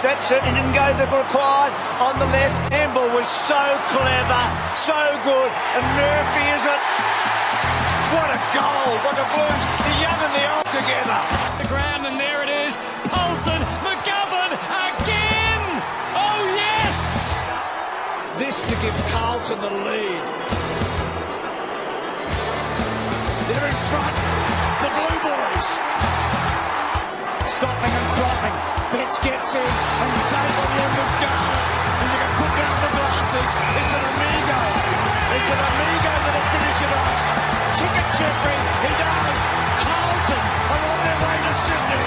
That's it. Didn't go the required on the left. Emble was so clever, so good. And Murphy is it. What a goal. What the Blues, the young and the old together. The ground, and there it is. Paulson, McGovern again. Oh, yes. This to give Carlton the lead. They're in front. The Blue Boys. Stopping and dropping. Betts gets in and table the Embers Garnet. And you can put down the glasses. It's an amigo. It's an amigo that'll finish it off. Kick it, Jeffrey. He does. Carlton are on their way to Sydney.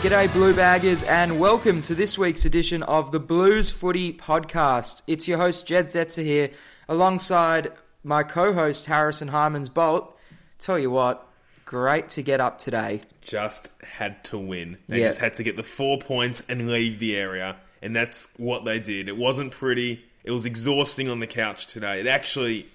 G'day, Blue Baggers, and welcome to this week's edition of the Blues Footy Podcast. It's your host, Jedd Zetzer here, alongside my co host, Harrison Hymans Bolt. Tell you what, great to get up today. just had to win. They Yeah. just had to get the four points and leave the area, and that's what they did. It wasn't pretty. It was exhausting on the couch today. It actually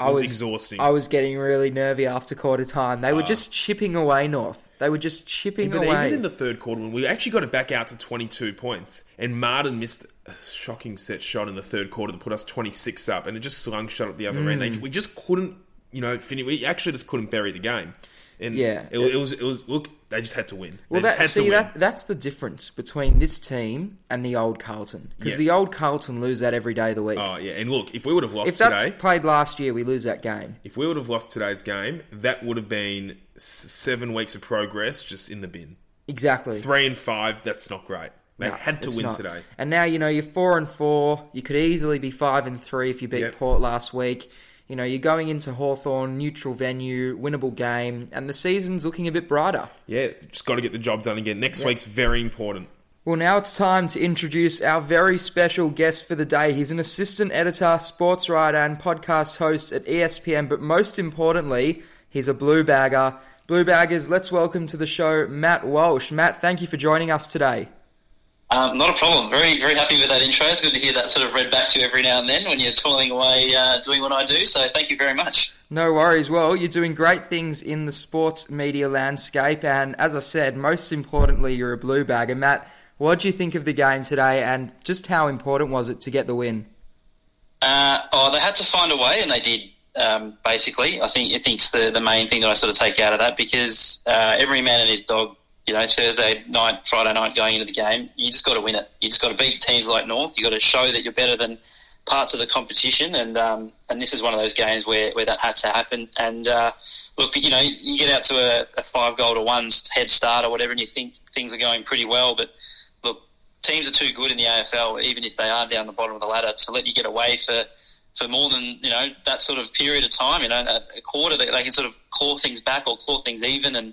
I was, was exhausting. I was getting really nervy after quarter time. They were just chipping away, North. They were just chipping but away. even in the third quarter, when we actually got it back out to 22 points, and Martin missed a shocking set shot in the third quarter to put us 26 up, and it just slungshot up the other end. Mm. They, we just couldn't, you know, finish. We actually just couldn't bury the game. And Yeah. it, it was. It was. Look, they just had to win. Well, they that, had to see, that that's the difference between this team and the old Carlton. Because Yeah. the old Carlton lose that every day of the week. Oh yeah, and look, if we would have lost if that's today, played last year, we lose that game. if we would have lost today's game, that would have been seven weeks of progress just in the bin. Exactly. Three and five, that's not great. They No, had to win not. today. And now you know you're four and four. You could easily be five and three if you beat Yep. Port last week. You know you're going into Hawthorn, neutral venue, winnable game, and the season's looking a bit brighter. Yeah, just got to get the job done again. Next week's very important. Well, now it's time to introduce our very special guest for the day. He's an assistant editor, sports writer, and podcast host at ESPN, but most importantly, he's a blue bagger. Blue baggers, let's welcome to the show Matt Walsh. Matt, thank you for joining us today. Um, not a problem. Very, very happy with that intro. It's good to hear that sort of read back to you every now and then when you're toiling away uh, doing what I do. So thank you very much. No worries. Well, you're doing great things in the sports media landscape, and as I said, most importantly, you're a blue bagger. Matt, what do you think of the game today, and just how important was it to get the win? Uh, oh, they had to find a way, and they did. Um, basically, I think I think's the the main thing that I sort of take out of that because uh, every man and his dog, you know, Thursday night, Friday night, going into the game, you just got to win it. You just got to beat teams like North. You got to show that you're better than parts of the competition, and um, and this is one of those games where, where that had to happen. And uh, look, you know, you get out to a, a five goal to one head start or whatever, and you think things are going pretty well, but look, teams are too good in the AFL, even if they are down the bottom of the ladder, to let you get away for for more than you know that sort of period of time. You know, a, quarter they, they can sort of claw things back or claw things even, and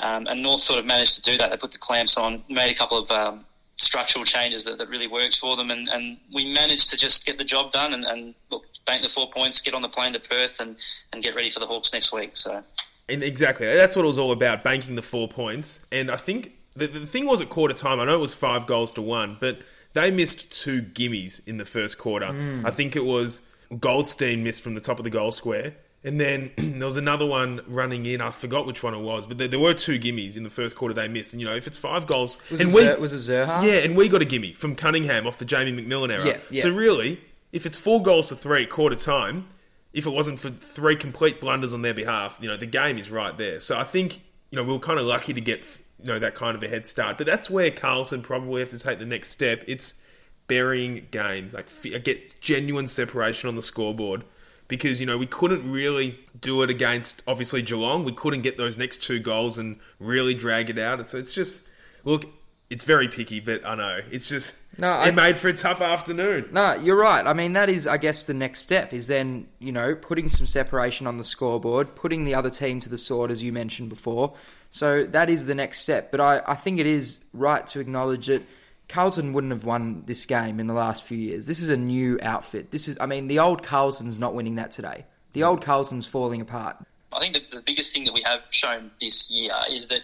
um, and North sort of managed to do that. They put the clamps on, made a couple of um, structural changes that, that really worked for them, and, and we managed to just get the job done and, and look, bank the four points, get on the plane to Perth, and, and get ready for the Hawks next week. So. And exactly, that's what it was all about, banking the four points. And I think the, the thing was at quarter time, I know it was five goals to one, but they missed two gimmies in the first quarter. I think it was Goldstein missed from the top of the goal square. And then there was another one running in. I forgot which one it was, but there, there were two gimmies in the first quarter they missed. And you know, if it's five goals, Was, and it, we Zer- was it Zurhaar? yeah, and we got a gimme from Cunningham off the Jamie Macmillan era. Yeah, yeah. So really, if it's four goals to three at quarter time, if it wasn't for three complete blunders on their behalf, you know, the game is right there. So I think, you know, we were kind of lucky to get, you know, that kind of a head start. But that's where Carlton probably have to take the next step. It's burying games, like get genuine separation on the scoreboard. Because, you know, we couldn't really do it against, obviously, Geelong. We couldn't get those next two goals and really drag it out. So it's just, look, it's very picky, but I know. It's just, No, I- it made for a tough afternoon. No, you're right. I mean, that is, I guess, the next step is then, you know, putting some separation on the scoreboard, putting the other team to the sword, as you mentioned before. So that is the next step. But I, I think it is right to acknowledge that Carlton wouldn't have won this game in the last few years. This is a new outfit. This is, I mean, the old Carlton's not winning that today. The old Carlton's falling apart. I think the, the biggest thing that we have shown this year is that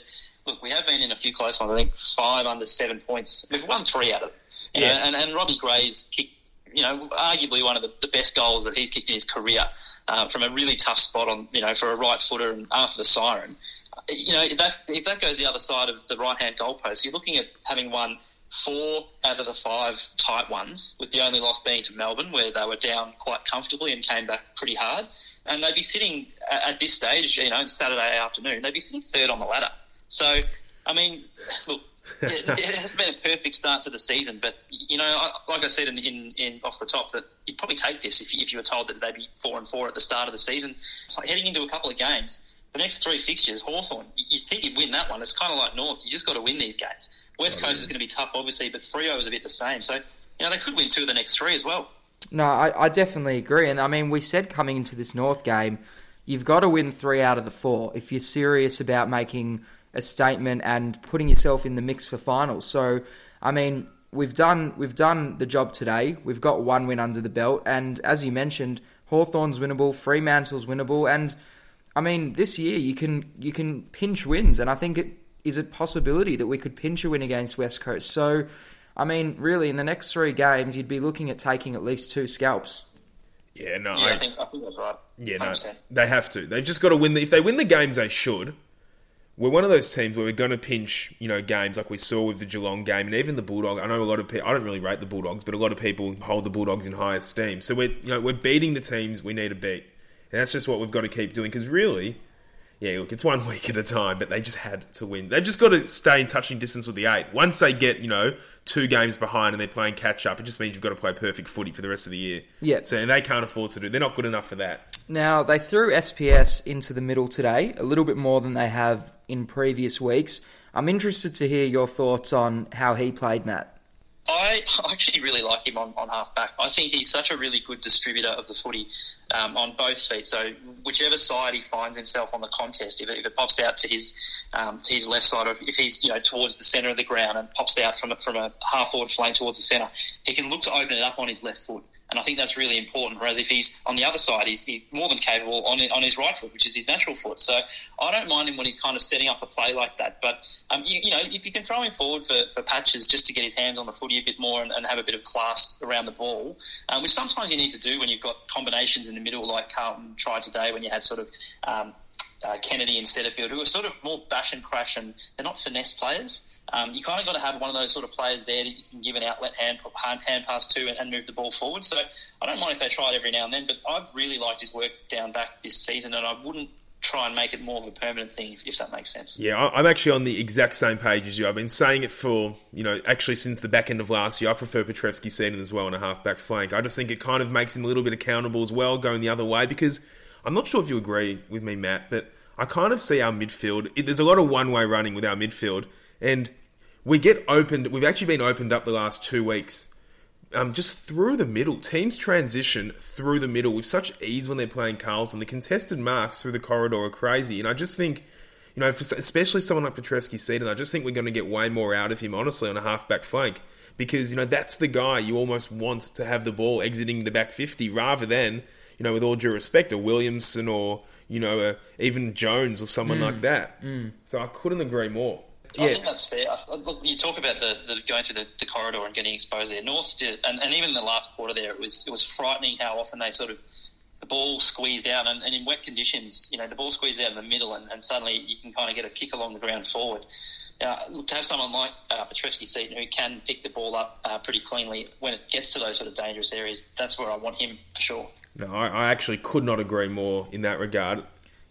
look, we have been in a few close ones. I think five under seven points. We've won three out of them. Yeah. know, and, and Robbie Gray's kicked, you know, arguably one of the, the best goals that he's kicked in his career uh, from a really tough spot on, you know, for a right footer and after the siren. You know, if that if that goes the other side of the right hand goalpost, you're looking at having won four out of the five tight ones, with the only loss being to Melbourne, where they were down quite comfortably and came back pretty hard. And they'd be sitting at this stage, you know, Saturday afternoon, they'd be sitting third on the ladder. So, I mean, look, it, it has been a perfect start to the season, but you know, like I said in, in, in off the top, that you'd probably take this if you, if you were told that they'd be four and four at the start of the season, like heading into a couple of games. The next three fixtures, Hawthorn, you think you'd win that one. It's kind of like North. You just got to win these games. West Coast is going to be tough, obviously, but Freo is a bit the same. So, you know, they could win two of the next three as well. No, I, I definitely agree. And I mean, we said coming into this North game, you've got to win three out of the four if you're serious about making a statement and putting yourself in the mix for finals. So, I mean, we've done we've done the job today. We've got one win under the belt, and as you mentioned, Hawthorn's winnable, Fremantle's winnable, and I mean, this year you can you can pinch wins, and I think it is a possibility that we could pinch a win against West Coast. So, I mean, really, in the next three games, you'd be looking at taking at least two scalps. Yeah, no, yeah, I, I, think, I think that's right. Yeah, no, 100%. they have to. They've just got to win. The, if they win the games, they should we're one of those teams where we're going to pinch, you know, games like we saw with the Geelong game and even the Bulldog. I know a lot of people. I don't really rate the Bulldogs, but a lot of people hold the Bulldogs in high esteem. So we're, you know, we're beating the teams we need to beat, and that's just what we've got to keep doing. Because really, yeah, look, it's one week at a time, but they just had to win. They've just got to stay in touching distance with the eight. Once they get, you know, two games behind and they're playing catch up, it just means you've got to play perfect footy for the rest of the year. Yeah. So and they can't afford to do. They're not good enough for that. Now they threw SPS into the middle today, a little bit more than they have in previous weeks. I'm interested to hear your thoughts on how he played, Matt. I actually really like him on, on half back. I think he's such a really good distributor of the footy um, on both feet. So whichever side he finds himself on the contest, if it, if it pops out to his um, to his left side, or if he's you know towards the centre of the ground and pops out from a, from a half forward flank towards the centre, he can look to open it up on his left foot. And I think that's really important. Whereas if he's on the other side, he's, he's more than capable on on his right foot, which is his natural foot. So I don't mind him when he's kind of setting up a play like that. But um, you, you, know, if you can throw him forward for, for patches just to get his hands on the footy a bit more and, and have a bit of class around the ball, um, which sometimes you need to do when you've got combinations in the middle, like Carlton tried today when you had sort of. Um, uh, Kennedy and Setterfield, who are sort of more bash and crash, and they're not finesse players. Um, you kind of got to have one of those sort of players there that you can give an outlet hand hand pass to and, and, move the ball forward. So I don't mind if they try it every now and then, but I've really liked his work down back this season, and I wouldn't try and make it more of a permanent thing, if, if, that makes sense. Yeah, I'm actually on the exact same page as you. I've been saying it for, you know, actually since the back end of last year. I prefer Petrevski-Seton as well on a half-back flank. I just think it kind of makes him a little bit accountable as well, going the other way, because I'm not sure if you agree with me, Matt, but I kind of see our midfield. It, there's a lot of one-way running with our midfield, and we get opened. We've actually been opened up the last two weeks, um, just through the middle. Teams transition through the middle with such ease when they're playing Carlton. The contested marks through the corridor are crazy, and I just think. You know, for, especially someone like Petrevski-Seton, I just think we're going to get way more out of him, honestly, on a half-back flank. Because, you know, that's the guy you almost want to have the ball exiting the back 50 rather than, you know, with all due respect, a Williamson or, you know, a, even Jones or someone mm. like that. Mm. So I couldn't agree more. Yeah. I think that's fair. Look, you talk about the, the going through the, the, corridor and getting exposed there. North did, and, and even in the last quarter there, it was it was frightening how often they sort of the ball squeezed out, and, and in wet conditions, you know, the ball squeezed out in the middle, and, and suddenly you can kind of get a kick along the ground forward. Uh, to have someone like uh, Petrevski-Seton who can pick the ball up uh, pretty cleanly when it gets to those sort of dangerous areas, that's where I want him for sure. No, I, I actually could not agree more in that regard.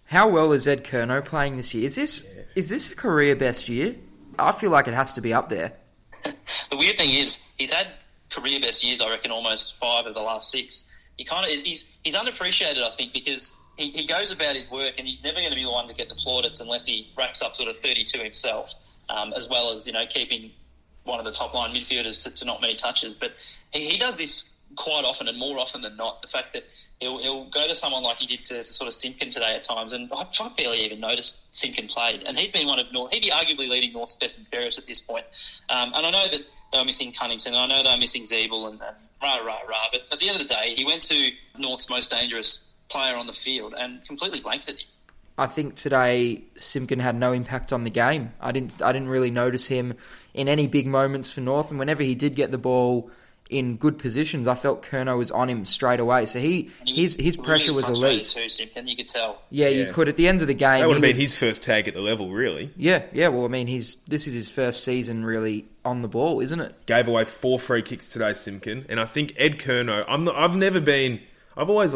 How well is Ed Curnow playing this year? Is this yeah. is this a career best year? I feel like it has to be up there. the weird thing is, he's had career best years. I reckon almost five of the last six. He kind of he's he's underappreciated, I think, because he, he goes about his work and he's never going to be the one to get the plaudits unless he racks up sort of 32 himself, um, as well as you know keeping one of the top line midfielders to, to not many touches. But he, he does this quite often and more often than not. The fact that he'll, he'll go to someone like he did to, to sort of Simpkin today at times, and I, I barely even noticed Simpkin played, and he'd been one of North, he'd be arguably leading North's best and fairest at this point. Um, and I know that they were missing Cunnington, and I know they were missing Ziebell and, and rah rah rah. But at the end of the day, he went to North's most dangerous player on the field and completely blanketed him. I think today Simpkin had no impact on the game. I didn't I didn't really notice him in any big moments for North, and whenever he did get the ball in good positions, I felt Curnow was on him straight away. So he his his pressure really was elite. Too, Simpkin, you could tell. Yeah, you could at the end of the game. That would he have been was- his first tag at the level, really. Yeah, yeah. Well, I mean, he's this is his first season really on the ball, isn't it? Gave away four free kicks today, Simpkin. And I think Ed Curnow, I'm not, I've never been, I've always,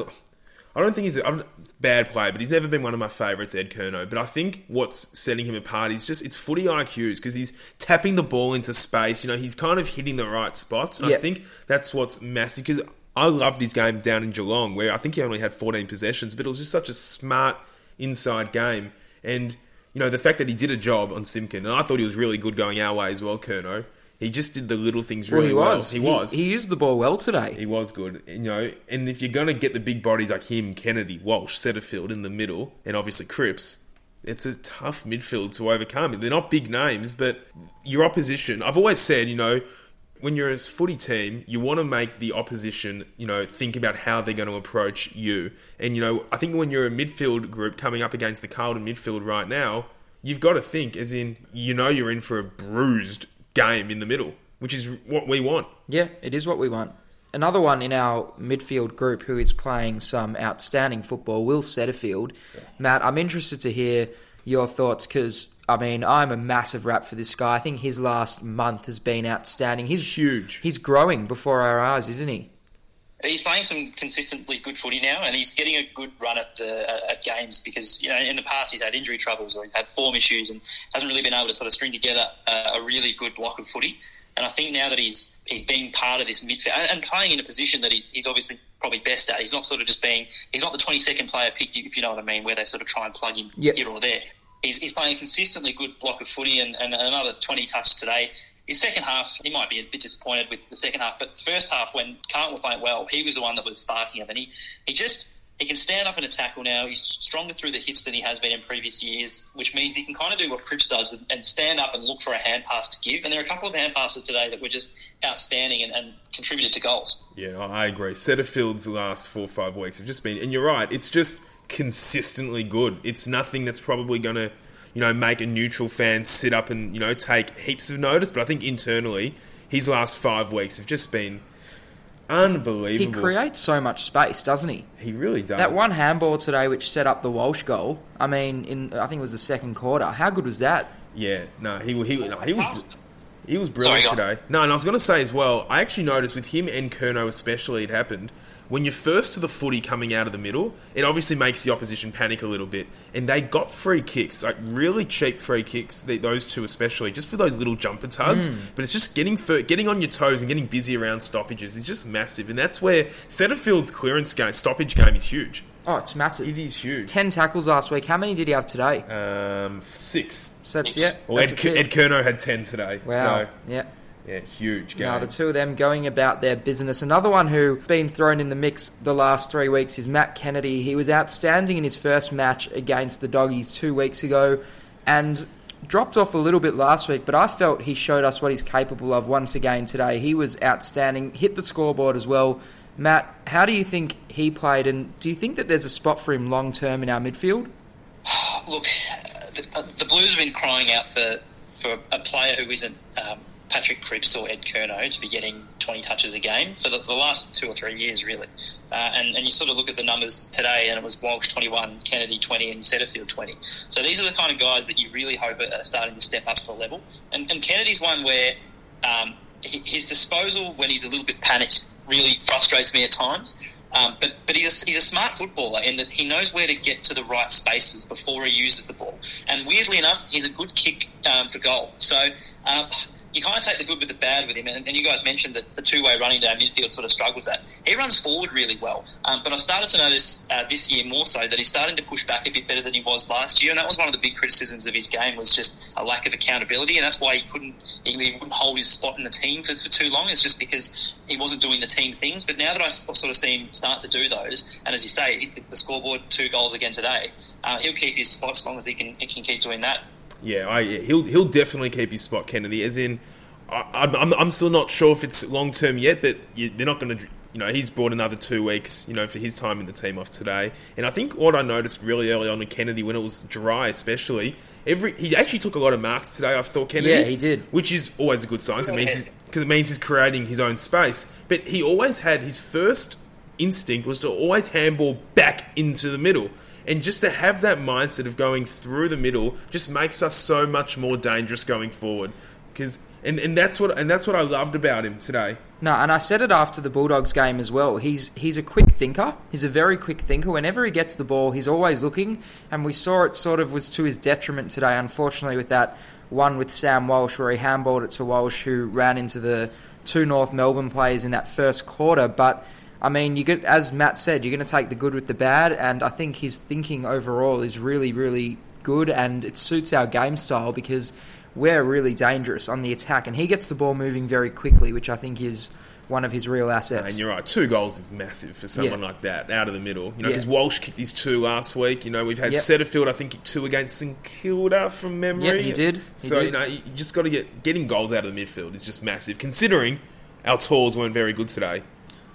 I don't think he's a bad player, but he's never been one of my favourites, Ed Curnow. But I think what's setting him apart is just, it's footy IQs because he's tapping the ball into space. You know, he's kind of hitting the right spots. And I think that's what's massive because I loved his game down in Geelong where I think he only had 14 possessions, but it was just such a smart inside game. And, you know, the fact that he did a job on Simpkin, and I thought he was really good going our way as well, Curnow. He just did the little things really Well, he well. was. He, was. He used the ball well today. He was good, you know. And if you're going to get the big bodies like him, Kennedy, Walsh, Setterfield in the middle, and obviously Cripps, it's a tough midfield to overcome. They're not big names, but your opposition. I've always said, you know, when you're a footy team, you want to make the opposition, you know, think about how they're going to approach you. And you know, I think when you're a midfield group coming up against the Carlton midfield right now, you've got to think, as in, you know, you're in for a bruised game in the middle, which is what we want. Yeah, it is what we want. Another one in our midfield group who is playing some outstanding football, Will Setterfield. Matt, I'm interested to hear your thoughts because, I mean, I'm a massive rap for this guy. I think his last month has been outstanding. He's Huge. He's growing before our eyes, isn't he? He's playing some consistently good footy now, and he's getting a good run at the at- at games because you know in the past he's had injury troubles or he's had form issues and hasn't really been able to sort of string together a, a really good block of footy. And I think now that he's he's being part of this midfield and, playing in a position that he's he's obviously probably best at. He's not sort of just being he's not the twenty second player picked if you know what I mean, where they sort of try and plug him Yep. here or there. He's, he's playing a consistently good block of footy and, and another 20 touches today. His second half, he might be a bit disappointed with the second half, but first half, when Carlton were playing well, he was the one that was sparking him, And he, he just he can stand up in a tackle now. He's stronger through the hips than he has been in previous years, which means he can kind of do what Cripps does and, and stand up and look for a hand pass to give. And there are a couple of hand passes today that were just outstanding and, and contributed to goals. Yeah, I agree. Setterfield's last four or five weeks have just been, and you're right, it's just consistently good. It's nothing that's probably going to, you know, make a neutral fan sit up and, you know, take heaps of notice. But I think internally, his last five weeks have just been unbelievable. He creates so much space, doesn't he? He really does. That one handball today, which set up the Walsh goal. I mean, in I think it was the second quarter. How good was that? Yeah, no, he he no, he was he was brilliant Sorry, today. No, and I was going to say as well. I actually noticed with him and Curnow especially, it happened when you're first to the footy coming out of the middle. It obviously makes the opposition panic a little bit, and they got free kicks, like really cheap free kicks. those two especially, just for those little jumper tugs. But it's just getting getting on your toes and getting busy around stoppages is just massive, and that's where Setterfield's clearance game, stoppage game is huge. Oh, it's massive. It is huge. Ten tackles last week. How many did he have today? Um, six. So that's yeah. Well, that's Ed, a. Ed Curnow had ten today. Wow. So yeah. Yeah, huge game. Now the two of them going about their business. Another one who's been thrown in the mix the last three weeks is Matt Kennedy. He was outstanding in his first match against the Doggies two weeks ago, and dropped off a little bit last week. But I felt he showed us what he's capable of once again today. He was outstanding. Hit the scoreboard as well. Matt, how do you think he played, and do you think that there's a spot for him long term in our midfield? Look, the, the Blues have been crying out for, for a player who isn't um, Patrick Cripps or Ed Curnow to be getting 20 touches a game for the, for the last two or three years, really. Uh, and, and you sort of look at the numbers today, and it was Walsh 21, Kennedy 20, and Setterfield 20. So these are the kind of guys that you really hope are starting to step up to the level. And, and Kennedy's one where um, his disposal, when he's a little bit panicked, really frustrates me at times. Um, but but he's a, he's a smart footballer in that he knows where to get to the right spaces before he uses the ball. And weirdly enough, he's a good kick um, for goal. So um, you kind of take the good with the bad with him. And, and you guys mentioned that the two way running down midfield sort of struggles that. He runs forward really well. Um, but I started to notice uh, this year more so that he's starting to push back a bit better than he was last year. And that was one of the big criticisms of his game was just a lack of accountability. And that's why he couldn't he, he wouldn't hold his spot in the team for, for too long. It's just because he wasn't doing the team things. But now that I sort of see him start to do those, and as you say, the- the scoreboard two goals again today, uh, he'll keep his spot as long as he can he can keep doing that. Yeah, I, he'll he'll definitely keep his spot, Kennedy. As in, I, I'm I'm- I'm still not sure if it's long term yet, but you, they're not going to. You know, he's brought another two weeks. You know, for his time in the team off today, and I think what I noticed really early on with Kennedy when it was dry, especially, every he actually took a lot of marks today. I thought Kennedy. Yeah, he did. which is always a good sign because it means cause it means he's creating his own space. But he always had his first instinct was to always handball back into the middle. And just to have that mindset of going through the middle just makes us so much more dangerous going forward. Because and, and that's what and that's what I loved about him today. No, and I said it after the Bulldogs game as well. He's he's a quick thinker. He's a very quick thinker. Whenever he gets the ball, he's always looking, and we saw it sort of was to his detriment today. Unfortunately, with that one with Sam Walsh, where he handballed it to Walsh, who ran into the two North Melbourne players in that first quarter. But I mean, you get as Matt said, you're going to take the good with the bad, and I think his thinking overall is really, really good, and it suits our game style because we're really dangerous on the attack, and he gets the ball moving very quickly, which I think is one of his real assets. And you're right, two goals is massive for someone Yeah. like that out of the middle. You know, Yeah. because Walsh kicked his two last week. You know, we've had Yep. Setterfield, I think, kick two against St Kilda from memory. Yep, he did. He so did. you know, you just got to get getting goals out of the midfield is just massive. Considering our tools weren't very good today,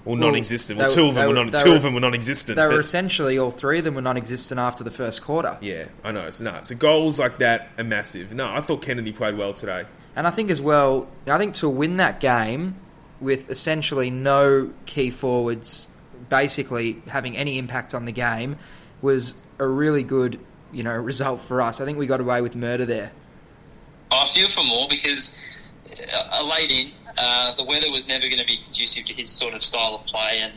Well, non-existent. Well, they- two of them were were- non- they two were- of them were non-existent. They were but- essentially all three of them were non-existent after the first quarter. yeah, I know. So no, so goals like that are massive. No, I thought Kennedy played well today. And I think as well, I think to win that game with essentially no key forwards basically having any impact on the game was a really good, you know, result for us. I think we got away with murder there. I feel for Moore because uh, a late in, uh, the weather was never going to be conducive to his sort of style of play, and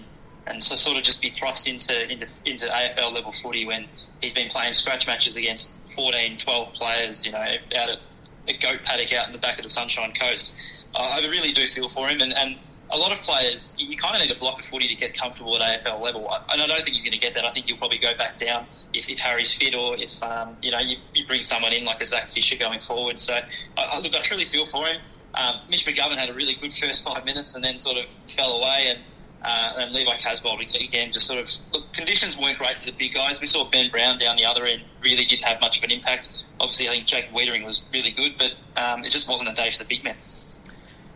and so sort of just be thrust into into, into AFL level footy when he's been playing scratch matches against 14, 12 players, you know, out at a goat paddock out in the back of the Sunshine Coast. Uh, I really do feel for him, and, and a lot of players, you, you kind of need a block of footy to get comfortable at AFL level, and I don't think he's going to get that. I think he'll probably go back down if, if Harry's fit, or if um, you know you, you bring someone in like a Zac Fisher going forward. So, I, I, look, I truly feel for him. Um, Mitch McGovern had a really good first five minutes, and then sort of fell away, and uh, and Levi Casboult again just sort of look. Conditions weren't great for the big guys. We saw Ben Brown down the other end really didn't have much of an impact. Obviously, I think Jake Weitering was really good, but um, it just wasn't a day for the big men.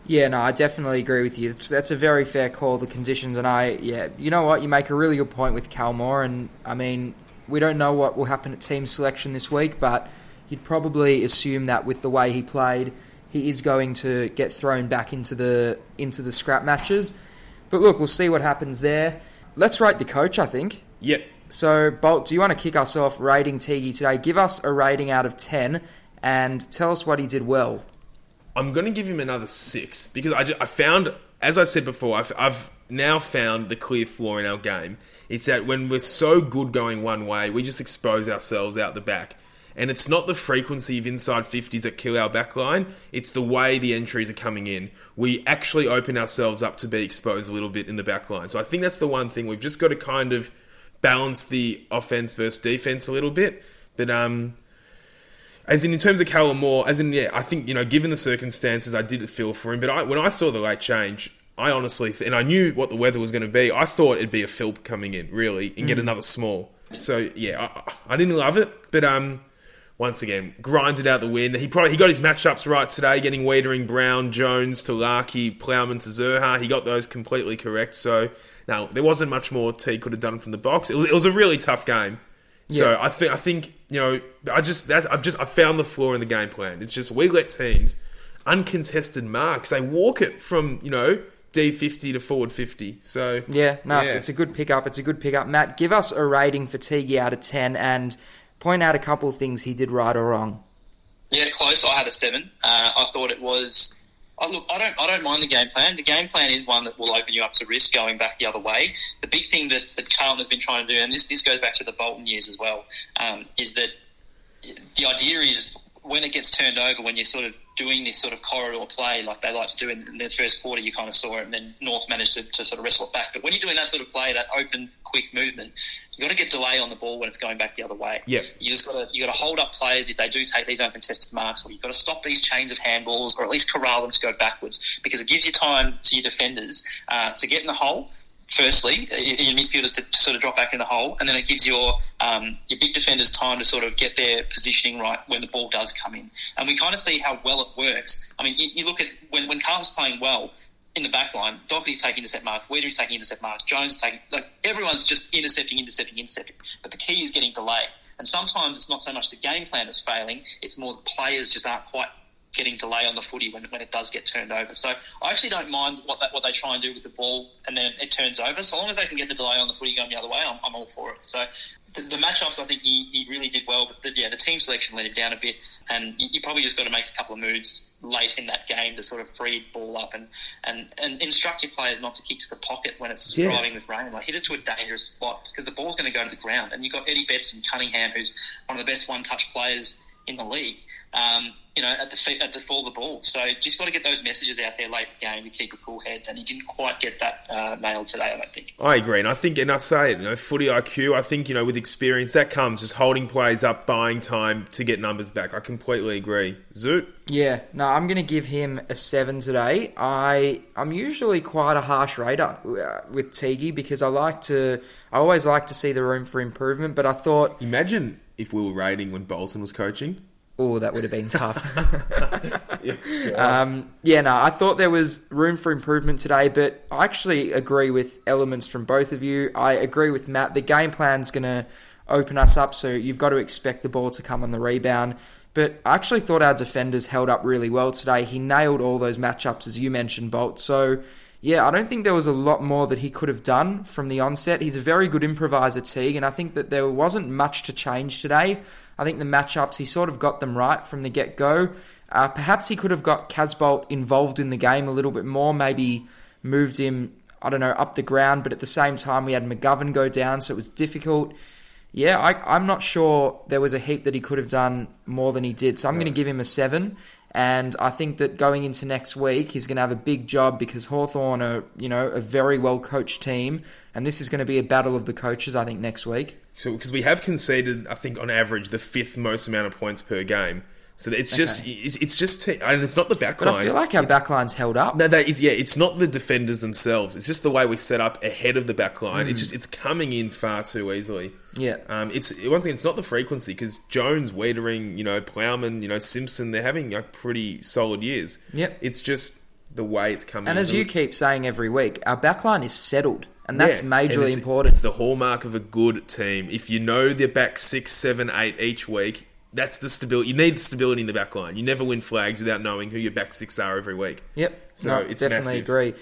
Yeah, no, I definitely agree with you. That's a very fair call, the conditions, and I, yeah, you know what, you make a really good point with Cal Moore, and I mean, we don't know what will happen at team selection this week, but you'd probably assume that with the way he played, he is going to get thrown back into the into the scrap matches. But look, we'll see what happens there. Let's rate the coach, I think. Yep. So, Bolt, do you want to kick us off rating Tigi today? Give us a rating out of 10 and tell us what he did well. I'm going to give him another six because I, ju- I found, as I said before, I've, I've now found the clear flaw in our game. It's that when we're so good going one way, we just expose ourselves out the back. And it's not the frequency of inside 50s that kill our backline, it's the way the entries are coming in. We actually open ourselves up to be exposed a little bit in the backline. So I think that's the one thing. We've just got to kind of balance the offense versus defense a little bit. But, um, as in, in terms of Callum Moore, as in, yeah, I think, you know, given the circumstances, I did feel for him. But I, when I saw the late change, I honestly, and I knew what the weather was going to be, I thought it'd be a Philp coming in, really, and get another small. So, yeah, I, I didn't love it. But, um, once again, grinded out the win. He probably he got his matchups right today, getting Weitering, Brown, Jones, Tulaki, Plowman to Zurhaar. He got those completely correct. So, now there wasn't much more T could have done from the box. It was, it was a really tough game. So Yeah. I think I think you know I just that's I've just I found the flaw in the game plan. It's just we let teams uncontested marks. They walk it from you know D fifty to forward fifty. So Yeah, no, It's, Yeah. it's a good pickup. It's a good pickup. Matt, give us a rating for Tigi out of 10 and point out a couple of things he did right or wrong. Yeah, close. I had a seven. Uh, I thought it was. I look, I don't, I don't mind the game plan. The game plan is one that will open you up to risk going back the other way. The big thing that, that Carlton has been trying to do, and this this goes back to the Bolton years as well, um, is that the idea is when it gets turned over, when you're sort of doing this sort of corridor play like they like to do in, the first quarter, you kind of saw it, and then North managed to, to sort of wrestle it back. But when you're doing that sort of play, that open, quick movement, you've got to get delay on the ball when it's going back the other way. Yep. You just got to you got to hold up players if they do take these uncontested marks, or you've got to stop these chains of handballs, or at least corral them to go backwards because it gives you time to your defenders uh, to get in the hole. Firstly, your midfielders to, to sort of drop back in the hole, and then it gives your um, your big defenders time to sort of get their positioning right when the ball does come in. And we kind of see how well it works. I mean, you, you look at when when Carlton's playing well in the back line, Doherty's taking intercept marks, Weitering's taking intercept marks, Jones taking like everyone's just intercepting, intercepting, intercepting. But the key is getting delay. And sometimes it's not so much the game plan that's failing; it's more the players just aren't quite getting delay on the footy when, when it does get turned over. So I actually don't mind what that, what they try and do with the ball and then it turns over. So long as they can get the delay on the footy going the other way, I'm, I'm all for it. So the, the matchups, I think he, he really did well, but the, yeah, the team selection let him down a bit, and you, you probably just got to make a couple of moves late in that game to sort of free the ball up and, and, and instruct your players not to kick to the pocket when it's Yes. driving with rain. Like hit it to a dangerous spot because the ball's going to go to the ground, and you've got Eddie Betts and Cunningham, who's one of the best one-touch players in the league. Um, you know, at the feet, at the fall of the ball. So just got to get those messages out there late in the game to keep a cool head, and he didn't quite get that uh, nailed today. I don't think. I agree, and I think, and I say it, you know, footy IQ. I think you know, with experience, that comes just holding plays up, buying time to get numbers back. I completely agree. Zoot, Yeah, no, I'm going to give him a seven today. I I'm usually quite a harsh rater uh, with Tigi because I like to I always like to see the room for improvement. But I thought, imagine if we were rating when Bolton was coaching. oh, that would have been tough. um, yeah, no, I thought there was room for improvement today, but I actually agree with elements from both of you. I agree with Matt. The game plan's going to open us up, so you've got to expect the ball to come on the rebound. But I actually thought our defenders held up really well today. He nailed all those matchups, as you mentioned, Bolt. So, yeah, I don't think there was a lot more that he could have done from the onset. He's a very good improviser, Teague, and I think that there wasn't much to change today. I think the matchups, he sort of got them right from the get go. Uh, perhaps he could have got Casboult involved in the game a little bit more, maybe moved him, I don't know, up the ground, but at the same time, we had McGovern go down, so it was difficult. Yeah, I, I'm not sure there was a heap that he could have done more than he did, so I'm going to give him a seven. And I think that going into next week, he's going to have a big job because Hawthorn are, you know, a very well coached team, and this is going to be a battle of the coaches, I think, next week. So because we have conceded, I think on average the fifth most amount of points per game. So it's just Okay. it's, it's just te- and it's not the backline. But I feel like our It's- backline's held up. No, that is yeah. It's not the defenders themselves. It's just the way we set up ahead of the backline. It's hmm. just it's coming in far too easily. Yeah. Um, it's once again, it's not the frequency because Jones, Weitering, you know, Plowman, you know, Simpson, they're having like pretty solid years. Yep. It's just the way it's coming. And as you keep saying every week, our backline is settled, and that's Yeah, majorly and it's- important. It's the hallmark of a good team. If you know they're back six, seven, eight each week, that's the stability. You need stability in the back line. You never win flags without knowing who your back six are every week. Yep. So no, it's definitely massive. agree.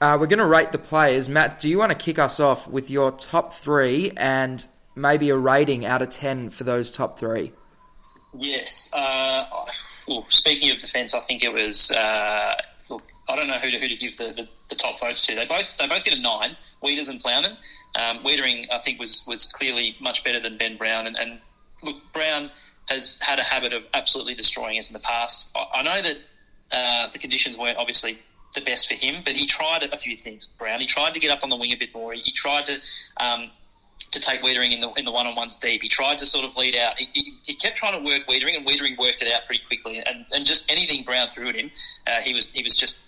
Uh, we're going to rate the players. Matt, do you want to kick us off with your top three and maybe a rating out of 10 for those top three? Yes. Uh, well, speaking of defence, I think it was. Uh, look, I don't know who to, who to give the, the, the top votes to. They both they both get a nine. Weeders and Plowman. Um, I think, was was clearly much better than Ben Brown. And, and look, Brown has had a habit of absolutely destroying us in the past. I, I know that uh, the conditions weren't obviously the best for him, but he tried a few things. Brown, he tried to get up on the wing a bit more. He, he tried to. Um, to take Weitering in the in the one on ones deep. He tried to sort of lead out. He, he, he kept trying to work Weitering, and Weitering worked it out pretty quickly. And, and just anything Brown threw at him, uh, he was he was just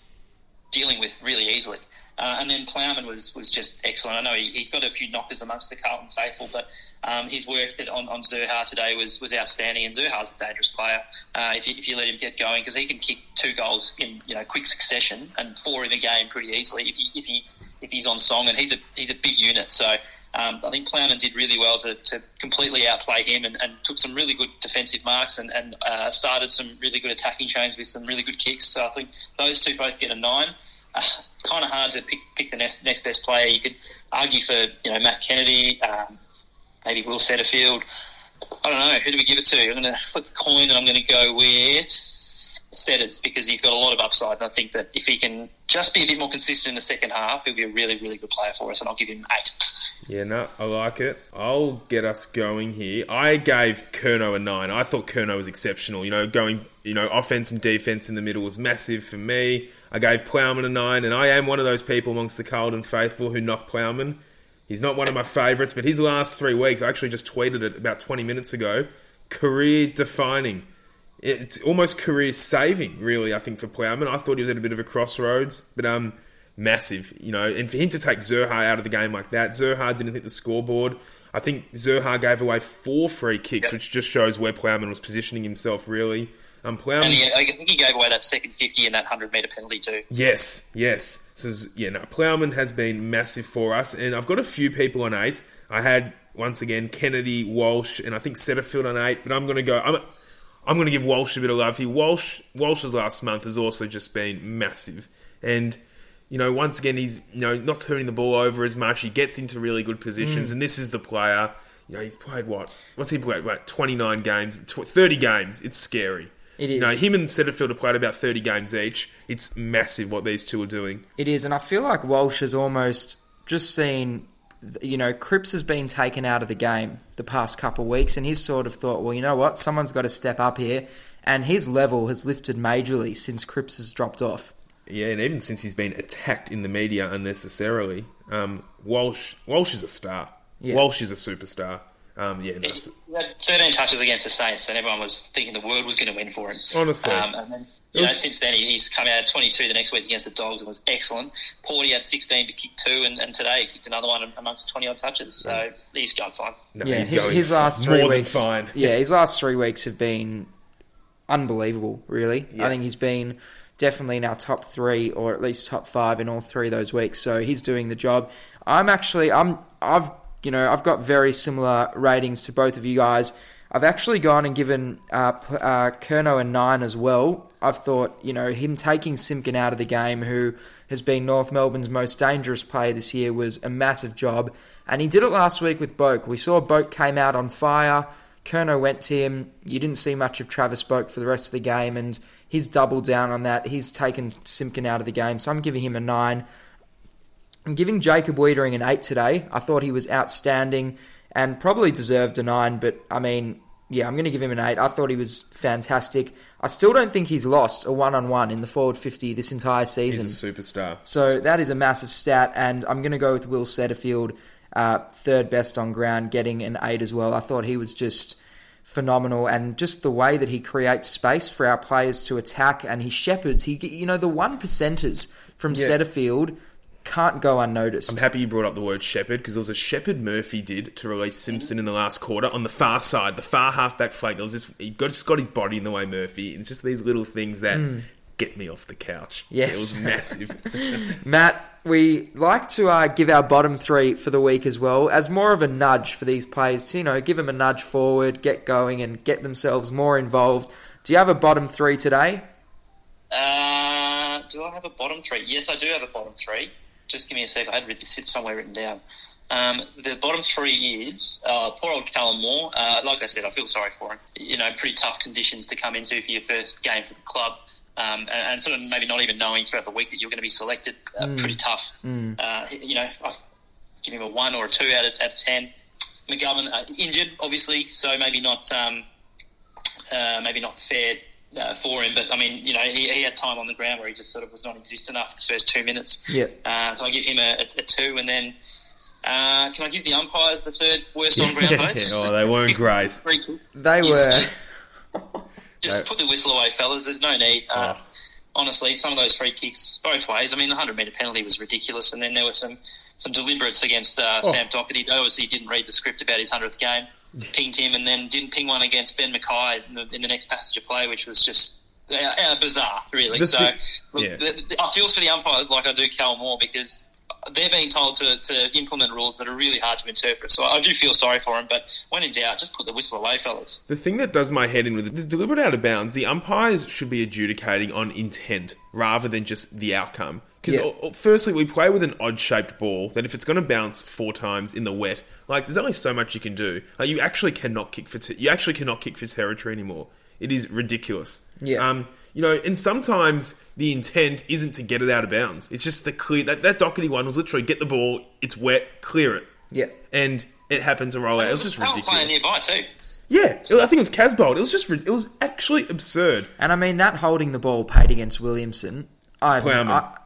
dealing with really easily. Uh, and then Plowman was, was just excellent. I know he, he's got a few knockers amongst the Carlton faithful, but um, his work that on, on Zurhaar today was, was outstanding. And Zurhaar's a dangerous player uh, if, you, if you let him get going because he can kick two goals in you know quick succession and four in a game pretty easily if, he, if he's if he's on song. And he's a he's a big unit, so um, I think Plowman did really well to, to completely outplay him and, and took some really good defensive marks and, and uh, started some really good attacking chains with some really good kicks. So I think those two both get a nine. Uh, kind of hard to pick, pick the next, next best player. You could argue for you know Matt Kennedy, um, maybe Will Setterfield. I don't know. Who do we give it to? I'm going to flip the coin and I'm going to go with Setters because he's got a lot of upside. And I think that if he can just be a bit more consistent in the second half, he'll be a really, really good player for us. And I'll give him eight. Yeah, no, I like it. I'll get us going here. I gave Curnow a nine. I thought Curnow was exceptional. You know, going, you know, offense and defense in the middle was massive for me. I gave Plowman a nine, and I am one of those people amongst the Carlton faithful who knock Plowman. He's not one of my favourites, but his last three weeks, I actually just tweeted it about 20 minutes ago, career defining. It's almost career saving, really, I think, for Plowman. I thought he was at a bit of a crossroads, but um, massive, you know. And for him to take Zurhaar out of the game like that, Zurhaar didn't hit the scoreboard. I think Zurhaar gave away four free kicks, which just shows where Plowman was positioning himself, really. Um, Plowman, And he, I think he gave away that second 50 and that 100 metre penalty too. Yes, yes. So yeah, no, Plowman has been massive for us, and I've got a few people on eight. I had once again, Kennedy, Walsh, and I think Setterfield on eight. But I'm going to go. I'm, I'm going to give Walsh a bit of love here. Walsh, Walsh's last month has also just been massive, and you know, once again, he's you know not turning the ball over as much. He gets into really good positions, Mm. and this is the player. You know, he's played what? What's he played? Like 29 games, tw- 30 games. It's scary. It You know, him and Setterfield have played about 30 games each. It's massive what these two are doing. It is, and I feel like Walsh has almost just seen, you know, Cripps has been taken out of the game the past couple of weeks, and he's sort of thought, well, you know what, someone's got to step up here, and his level has lifted majorly since Cripps has dropped off. Yeah, and even since he's been attacked in the media unnecessarily, um, Walsh Walsh is a star. Yeah. Walsh is a superstar. Um, yeah, that's, He had 13 touches against the Saints, and everyone was thinking the world was going to win for him. Honestly. Um, and then, you know, since then, he- he's come out 22 the next week against the Dogs and was excellent. Porty had 16 but kicked two, and, and today he kicked another one amongst 20 odd touches. So he's going fine. no, yeah, he's his, going his last more three than weeks, fine. yeah, his last three weeks have been unbelievable. Really, Yeah. I think he's been definitely in our top three or at least top five in all three of those weeks. So he's doing the job. I'm actually, I'm, I've, you know, I've got very similar ratings to both of you guys. I've actually gone and given uh, uh, Curnow a nine as well. I've thought, you know, him taking Simpkin out of the game, who has been North Melbourne's most dangerous player this year, was a massive job. And he did it last week with Boak. We saw Boak came out on fire. Curnow went to him. You didn't see much of Travis Boak for the rest of the game, and he's doubled down on that. He's taken Simpkin out of the game, so I'm giving him a nine. I'm giving Jacob Weitering an eight today. I thought he was outstanding and probably deserved a nine, but I mean, yeah, I'm going to give him an eight. I thought he was fantastic. I still don't think he's lost a one on one in the forward 50 this entire season. He's a superstar. So that is a massive stat, and I'm going to go with Will Setterfield, uh, third best on ground, getting an eight as well. I thought he was just phenomenal, and just the way that he creates space for our players to attack, and he shepherds. He, you know, the one percenters from Yeah. Setterfield can't go unnoticed. I'm happy you brought up the word shepherd because there was a shepherd Murphy did to release Simpson in the last quarter on the far side, the far halfback flank. There was this, he got, just got his body in the way, Murphy. And it's just these little things that get me off the couch. Yes. it was massive. Matt, we like to uh, give our bottom three for the week as well as more of a nudge for these players to, you know, give them a nudge forward, get going, and get themselves more involved. Do you have a bottom three today? Uh, do I have a bottom three? Yes, I do have a bottom three. Just give me a sec. I had written, sit somewhere written down. Um, the bottom three is uh, poor old Callum Moore. Uh, like I said, I feel sorry for him. You know, pretty tough conditions to come into for your first game for the club, um, and, and sort of maybe not even knowing throughout the week that you're going to be selected. Uh, Pretty tough. Uh, you know, I give him a one or a two out of, out of ten. McGovern uh, injured, obviously, so maybe not. Um, uh, maybe not fair uh, for him. But I mean, you know, he, he had time on the ground where he just sort of was non-existent after the first two minutes. Yeah. Uh, so I give him a, a, a two, and then uh, can I give the umpires the third worst on ground votes? oh, they weren't great. Very cool. They were. Just, just put the whistle away, fellas. There's no need. Uh, Oh. Honestly, some of those free kicks both ways. I mean, the hundred meter penalty was ridiculous, and then there were some some deliberates against uh, Oh. Sam Doherty. They obviously didn't read the script about his hundredth game, pinged him, and then didn't ping one against Ben McKay in the, in the next passage of play, which was just uh, uh, bizarre, really. The so thi- look, yeah. the, the, I feel for the umpires like I do Cal Moore because they're being told to, to implement rules that are really hard to interpret. So I do feel sorry for them, but when in doubt, just put the whistle away, fellas. The thing that does my head in with it, this deliberate out of bounds, the umpires should be adjudicating on intent rather than just the outcome. Because Yeah. firstly, we play with an odd-shaped ball that if it's going to bounce four times in the wet, like there's only so much you can do. Like you actually cannot kick for te- you actually cannot kick for territory anymore. It is ridiculous. Yeah. Um, you know, and sometimes the intent isn't to get it out of bounds. It's just to clear that that Doherty one was literally get the ball, it's wet, clear it, Yeah. and it happened to roll out. It was just Power playing ridiculous. nearby too. Yeah, I think it was Casboult. It was just it was actually absurd. And I mean, that holding the ball paid against Williamson. I, Plowman. I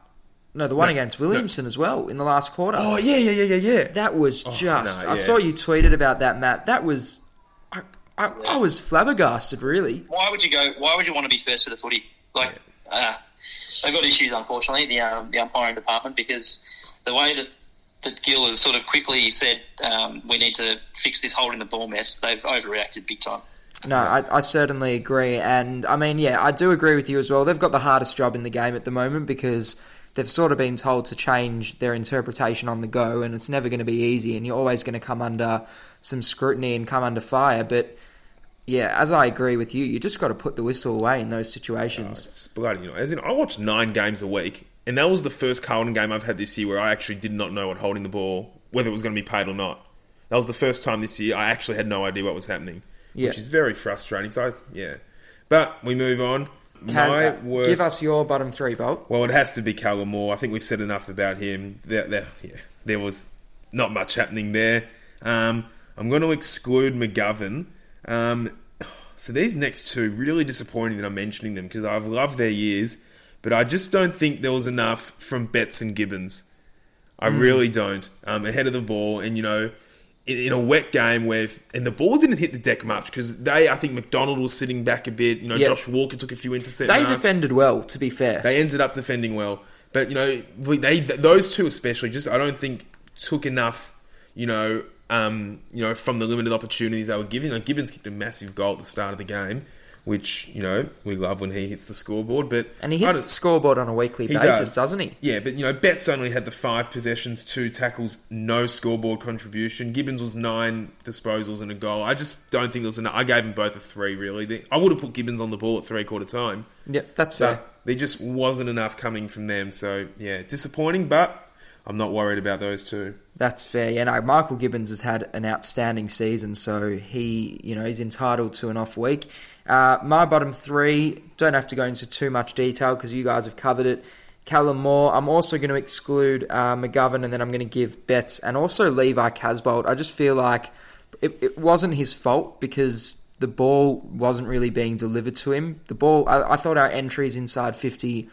No, the one No, against Williamson as well in the last quarter. Oh yeah, yeah, yeah, yeah, yeah. That was just. no, I yeah. saw you tweeted about that, Matt. That was. I, I, I was flabbergasted, really. Why would you go? Why would you want to be first for the footy? Like, uh, they've got issues, unfortunately, the um, the umpiring department because the way that that Gill has sort of quickly said um, we need to fix this holding the ball mess. They've overreacted big time. No, I, I certainly agree, and I mean, yeah, I do agree with you as well. They've got the hardest job in the game at the moment because they've sort of been told to change their interpretation on the go, and it's never going to be easy, and you're always going to come under some scrutiny and come under fire. But yeah, as I agree with you, you just got to put the whistle away in those situations. Oh, it's bloody, you know, as in, I watched nine games a week, and that was the first Carlton game I've had this year where I actually did not know what holding the ball, whether it was going to be paid or not. That was the first time this year I actually had no idea what was happening, Yeah. which is very frustrating. So, yeah. But we move on. Can- My worst. Give us your bottom three, Bolt. Well, it has to be Callum Moore. I think we've said enough about him. There, there, yeah, there was not much happening there. Um, I'm going to exclude McGovern. Um, so these next two really disappointing that I'm mentioning them because I've loved their years, but I just don't think there was enough from Betts and Gibbons. I really don't. Um, ahead of the ball, and you know, in, in a wet game where, and the ball didn't hit the deck much because they, I think McDonald was sitting back a bit. You know, Yeah. Josh Walker took a few intercept They defended well, to be fair. They ended up defending well, but you know they those two especially just I don't think took enough. You know, um, you know from the limited opportunities they were given. Know, Gibbons kicked a massive goal at the start of the game, which you know we love when he hits the scoreboard. But and he hits the scoreboard on a weekly basis, does. does. not he? yeah, but you know, Betts only had the five possessions, two tackles, no scoreboard contribution. Gibbons was nine disposals and a goal. I just don't think there was enough. I gave them both a three. Really, I would have put Gibbons on the ball at three quarter time. Yep, that's fair. There just wasn't enough coming from them. So yeah, disappointing, but I'm not worried about those two. That's fair. Yeah, no, Michael Gibbons has had an outstanding season, so he, you know, he's entitled to an off week. Uh, my bottom three don't have to go into too much detail because you guys have covered it. Callum Moore. I'm also going to exclude uh, McGovern, and then I'm going to give Betts and also Levi Casboult. I just feel like it, it wasn't his fault because the ball wasn't really being delivered to him. The ball. I, I thought our entries inside 50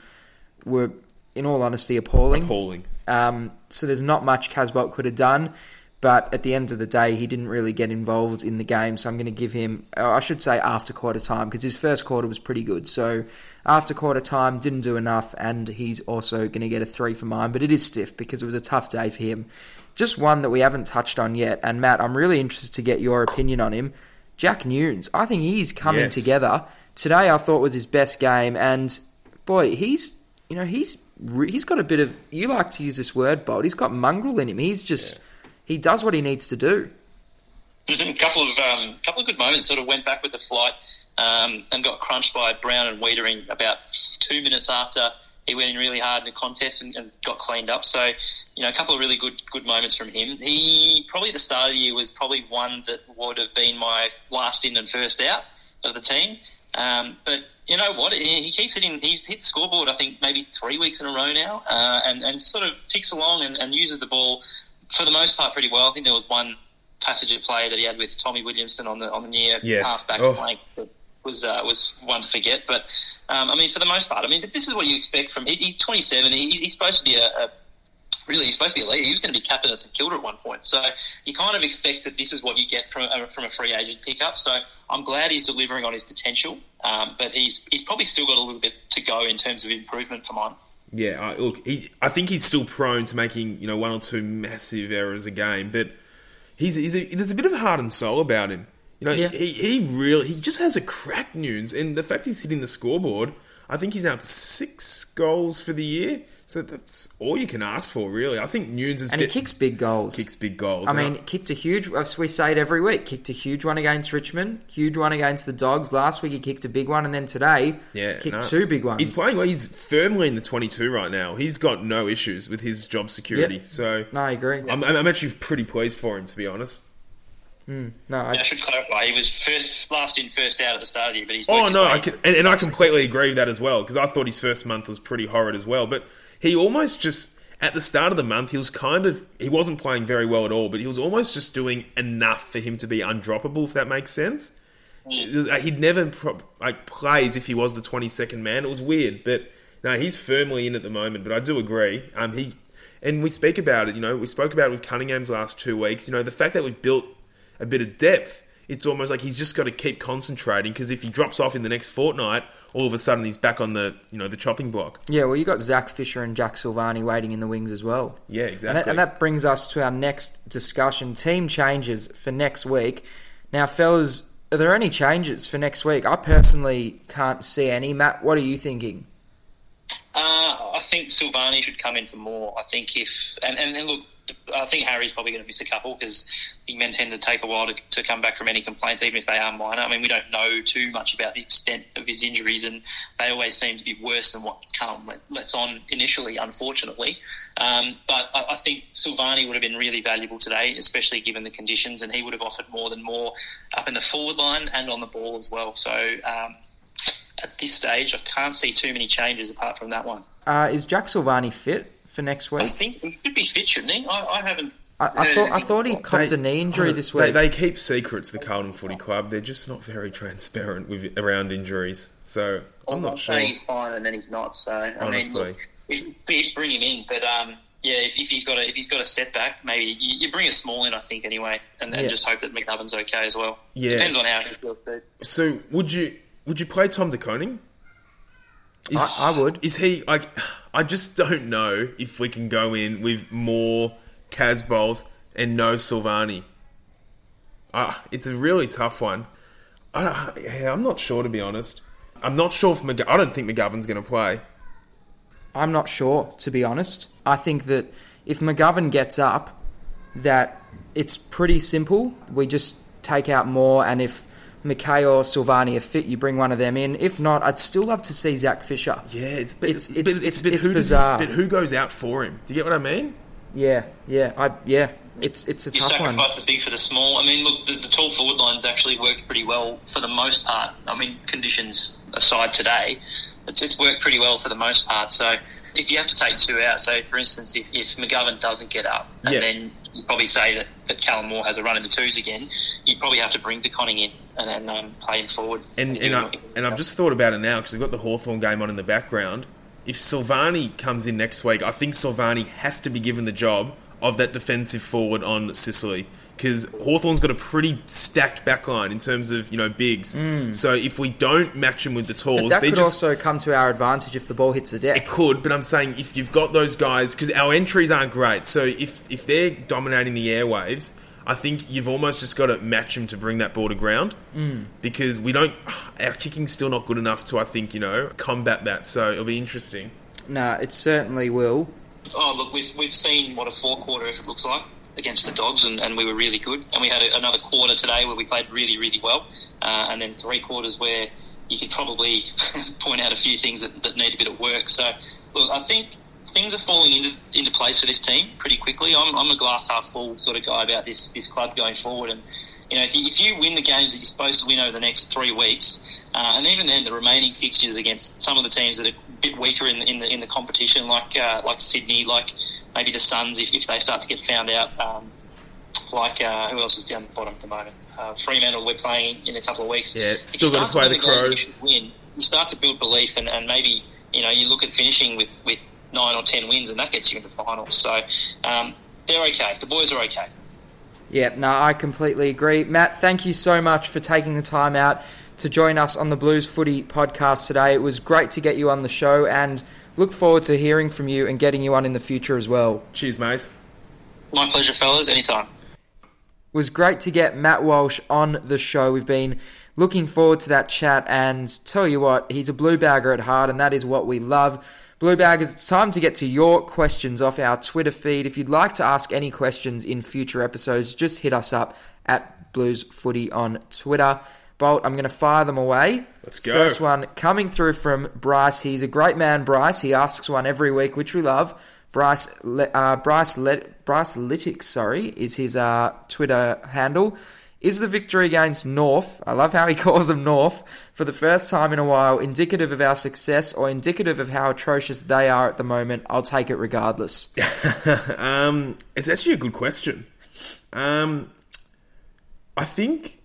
were, in all honesty, appalling. Appalling. Um, so there's not much Casboult could have done, but at the end of the day, he didn't really get involved in the game. So I'm going to give him, uh, I should say, after quarter time because his first quarter was pretty good. So after quarter time, didn't do enough, and he's also going to get a three for mine. But it is stiff because it was a tough day for him. Just one that we haven't touched on yet, and Matt, I'm really interested to get your opinion on him. Jack Newnes, I think he's coming Yes. together. Today, I thought was his best game, and boy, he's you know he's he's got a bit of you like to use this word, Bolt. He's got mongrel in him. He's just he does what he needs to do. a couple of um, couple of good moments. Sort of went back with the flight um, and got crunched by Brown and Weitering about two minutes after he went in really hard in the contest and, and got cleaned up. So you know, a couple of really good good moments from him. He probably at the start of the year was probably one that would have been my last in and first out of the team. Um, but you know what? He he keeps hitting. He's hit the scoreboard. I think maybe three weeks in a row now, uh, and and sort of ticks along and, and uses the ball for the most part pretty well. I think there was one passage of play that he had with Tommy Williamson on the on the near Yes. half back Oh. flank that was uh, was one to forget. But um, I mean, for the most part, I mean, this is what you expect from. He, he's 27. He's, he's supposed to be a, a really he's supposed to be a leader. He was going to be captain at St Kilda at one point. So you kind of expect that this is what you get from a, from a free agent pickup. So I'm glad he's delivering on his potential, um, but he's he's probably still got a little bit to go in terms of improvement for mine. Yeah, I, look, he, I think he's still prone to making you know one or two massive errors a game, but he's, he's a, there's a bit of heart and soul about him. You know, Yeah. he, he really he just has a crack news, and the fact he's hitting the scoreboard, I think he's now up to six goals for the year. So that's all you can ask for, really. I think Newnes is And he kicks big goals. kicks big goals. I And mean, kicked a huge. As we say it every week, kicked a huge one against Richmond, huge one against the Dogs. Last week he kicked a big one, and then today, yeah, kicked no. two big ones. He's playing well. He's firmly in the 22 right now. He's got no issues with his job security. Yep. So No, I agree. I'm, I'm actually pretty pleased for him, to be honest. Hmm, no, I, I should clarify, he was first last in, first out at the start of the year, but he's Oh no, I can, and, and I completely agree with that as well because I thought his first month was pretty horrid as well. But he almost just at the start of the month he was kind of he wasn't playing very well at all, but he was almost just doing enough for him to be undroppable. If that makes sense. Was- uh, he'd never pro- like play as if he was the twenty second man. It was weird, but no, he's firmly in at the moment. But I do agree. Um, he and we speak about it. You know, we spoke about it with Cunningham's last two weeks. You know, the fact that we've built a bit of depth. It's almost like he's just got to keep concentrating because if he drops off in the next fortnight, all of a sudden he's back on the you know the chopping block. yeah. Well, you got Zac Fisher and Jack Silvagni waiting in the wings as well. Yeah, And exactly. that, and that brings us to our next discussion: team changes for next week. Now, fellas, are there any changes for next week? I personally can't see any. Matt, what are you thinking? Uh, I think Silvagni should come in for Moore. I think if and, and, and look, I think Harry's probably going to miss a couple because the men tend to take a while to, to come back from any complaints, even if they are minor. I mean, we don't know too much about the extent of his injuries, and they always seem to be worse than what Callum let, lets on initially, unfortunately. Um, but I, I think Silvagni would have been really valuable today, especially given the conditions, and he would have offered more than Moore up in the forward line and on the ball as well. So. Um, at this stage, I can't see too many changes apart from that one. Uh, is Jack Silvagni fit for next week? I think he could be fit, shouldn't he? I, I haven't. I, I thought I thought he copped a knee injury this week. They, they keep secrets, the Carlton Footy Club. They're just not very transparent with around injuries. So I'm not sure. he's fine and then he's not. So I Honestly. mean, look, if, bring him in, but um, yeah, if, if he's got a if he's got a setback, maybe you, you bring a small in, I think, anyway, and, and Yeah. just hope that McNubbin's okay as well. Yes. Depends on how he feels. Too. So would you would you play Tom De Koning? Is, I, I would. Is he like? I just don't know if we can go in with Moore Casboult and no Silvagni. Ah, it's a really tough one. I, yeah, I'm not sure to be honest. I'm not sure if McGo- I don't think McGovern's going to play. I'm not sure, to be honest. I think that if McGovern gets up, that it's pretty simple. We just take out Moore, and if McKay or Silvagni are fit, you bring one of them in. If not, I'd still love to see Zac Fisher. Yeah, it's but It's- it's it's- but, it's- but it's who does- bizarre. but who goes out for him? Do you get what I mean? Yeah, yeah, I yeah. It's it's a You tough one. sacrifice the big for the small. I mean, look, the, the tall forward line's actually worked pretty well for the most part. I mean, conditions aside today, it's, it's worked pretty well for the most part. So if you have to take two out, so for instance, if, if McGovern doesn't get up, and Yeah. then you probably say that, that Callum Moore has a run in the twos again, You'd probably have to bring De Koning in and then um, play him forward. And do and, I, what you can and I've just thought about it now because we've got the Hawthorn game on in the background. If Silvagni comes in next week, I think Silvagni has to be given the job of that defensive forward on Sicily because Hawthorn's got a pretty stacked backline in terms of you know bigs. So if we don't match them with the Mm. But tools, that they could just also come to our advantage if the ball hits the deck. it could, but I'm saying if you've got those guys, because our entries aren't great, so if if they're dominating the airwaves, I think you've almost just got to match them to bring that ball to ground. Mm. Because we don't, our kicking's still not good enough to, I think, you know, combat that. So it'll be interesting. No, it certainly will. Oh, look, we've, we've seen what a four quarter effort looks like against the Dogs, and, and we were really good. And we had a, another quarter today where we played really, really well. Uh, and then three quarters where you could probably point out a few things that, that need a bit of work. So, look, I think things are falling into, into place for this team pretty quickly. I'm, I'm a glass half full sort of guy about this, this club going forward. And, you know, if you, if you win the games that you're supposed to win over the next three weeks, uh, and even then the remaining fixtures against some of the teams that are a bit weaker in the, in the, in the competition, like uh, like Sydney, like maybe the Suns, if, if they start to get found out, um, like uh, who else is down the bottom at the moment? Uh, Fremantle, we're playing in a couple of weeks. Yeah, still start play the Crows. Win. You start to build belief, and, and maybe you know you look at finishing with, with nine or ten wins, and that gets you into finals. So um, they're okay. The boys are okay. Yeah, no, I completely agree. Matt, thank you so much for taking the time out to join us on the Blues Footy podcast today. It was great to get you on the show and look forward to hearing from you and getting you on in the future as well. Cheers, mate. My pleasure, fellas. Anytime. It was great to get Matt Walsh on the show. We've been looking forward to that chat and tell you what, he's a blue bagger at heart and that is what we love. Blue Baggers, it's time to get to your questions off our Twitter feed. If you'd like to ask any questions in future episodes, just hit us up at Blues Footy on Twitter. Bolt, I'm going to fire them away. Let's go. First one coming through from Bryce. He's a great man, Bryce. He asks one every week, which we love. Bryce, uh, Bryce, Bryce Lytics, sorry, is his uh, Twitter handle. Is the victory against North, I love how he calls them North, for the first time in a while, indicative of our success or indicative of how atrocious they are at the moment? I'll take it regardless. um, it's actually a good question. Um, I think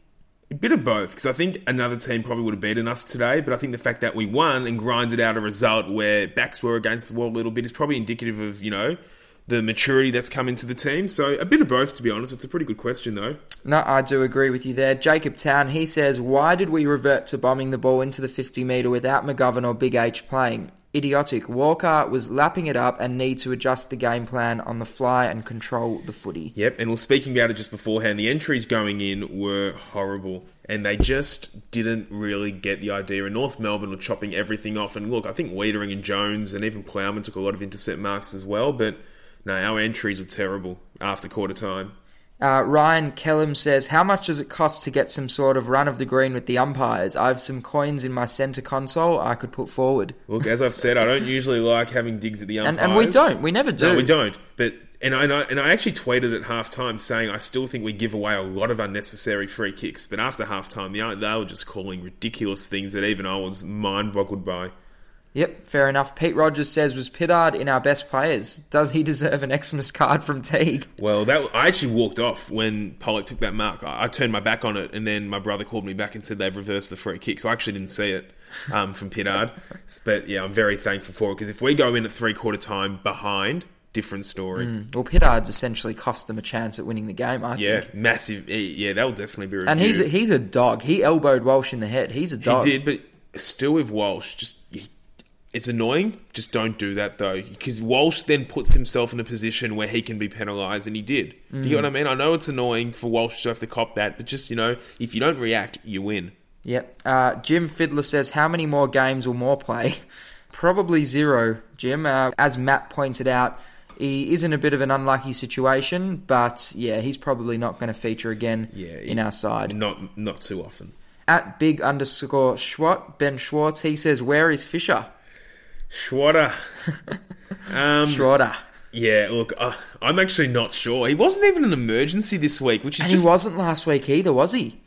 a bit of both because I think another team probably would have beaten us today, but I think the fact that we won and grinded out a result where backs were against the wall a little bit is probably indicative of you know the maturity that's come into the team. So a bit of both, to be honest. It's a pretty good question though. No, I do agree with you there. Jacob Town, he says, Why did we revert to bombing the ball into the 50 metre without McGovern or Big H playing? Idiotic. Walker was lapping it up and need to adjust the game plan on the fly and control the footy. Yep, and we're speaking about it just beforehand, the entries going in were horrible, and they just didn't really get the idea. And North Melbourne were chopping everything off. And look, I think Weitering and Jones and even Plowman took a lot of intercept marks as well, but no, our entries were terrible after quarter time. Uh, Ryan Kellum says, How much does it cost to get some sort of run of the green with the umpires? I have some coins in my centre console I could put forward. Look, as I've said, I don't usually like having digs at the umpires. And, and we don't. We never do. No, we don't. But and I, and I and I actually tweeted at halftime saying I still think we give away a lot of unnecessary free kicks. But after halftime, they, they were just calling ridiculous things that even I was mind boggled by. Yep, fair enough. Pete Rogers says, Was Pittard in our best players? Does he deserve an Xmas card from Teague? Well, that I actually walked off when Pollock took that mark. I, I, turned my back on it, and then my brother called me back and said they've reversed the free kick. So I actually didn't see it um, from Pittard. but yeah, I'm very thankful for it because if we go in at three quarter time behind, different story. Mm. Well, Pittard's essentially cost them a chance at winning the game. I yeah, think. massive. Yeah, that'll definitely be. Reviewed. And he's a, he's a dog. He elbowed Walsh in the head. He's a dog. He did, but still with Walsh, just it's annoying. Just don't do that though, because Walsh then puts himself in a position where he can be penalised, and he did. Mm. Do you get what I mean? I know it's annoying for Walsh to have to cop that, but just you know, if you don't react, you win. Yep. Uh, Jim Fiddler says, "How many more games will Moore play?" Probably zero, Jim. Uh, as Matt pointed out, he is in a bit of an unlucky situation, but yeah, he's probably not going to feature again yeah, in our side. Not not too often. At big underscore Schwat, Ben Schwartz, he says, "Where is Fisher?" Schwatter. um, Schwatter. Yeah, look, uh, I'm actually not sure. He wasn't even an emergency this week, which is and just... he wasn't last week either, was he?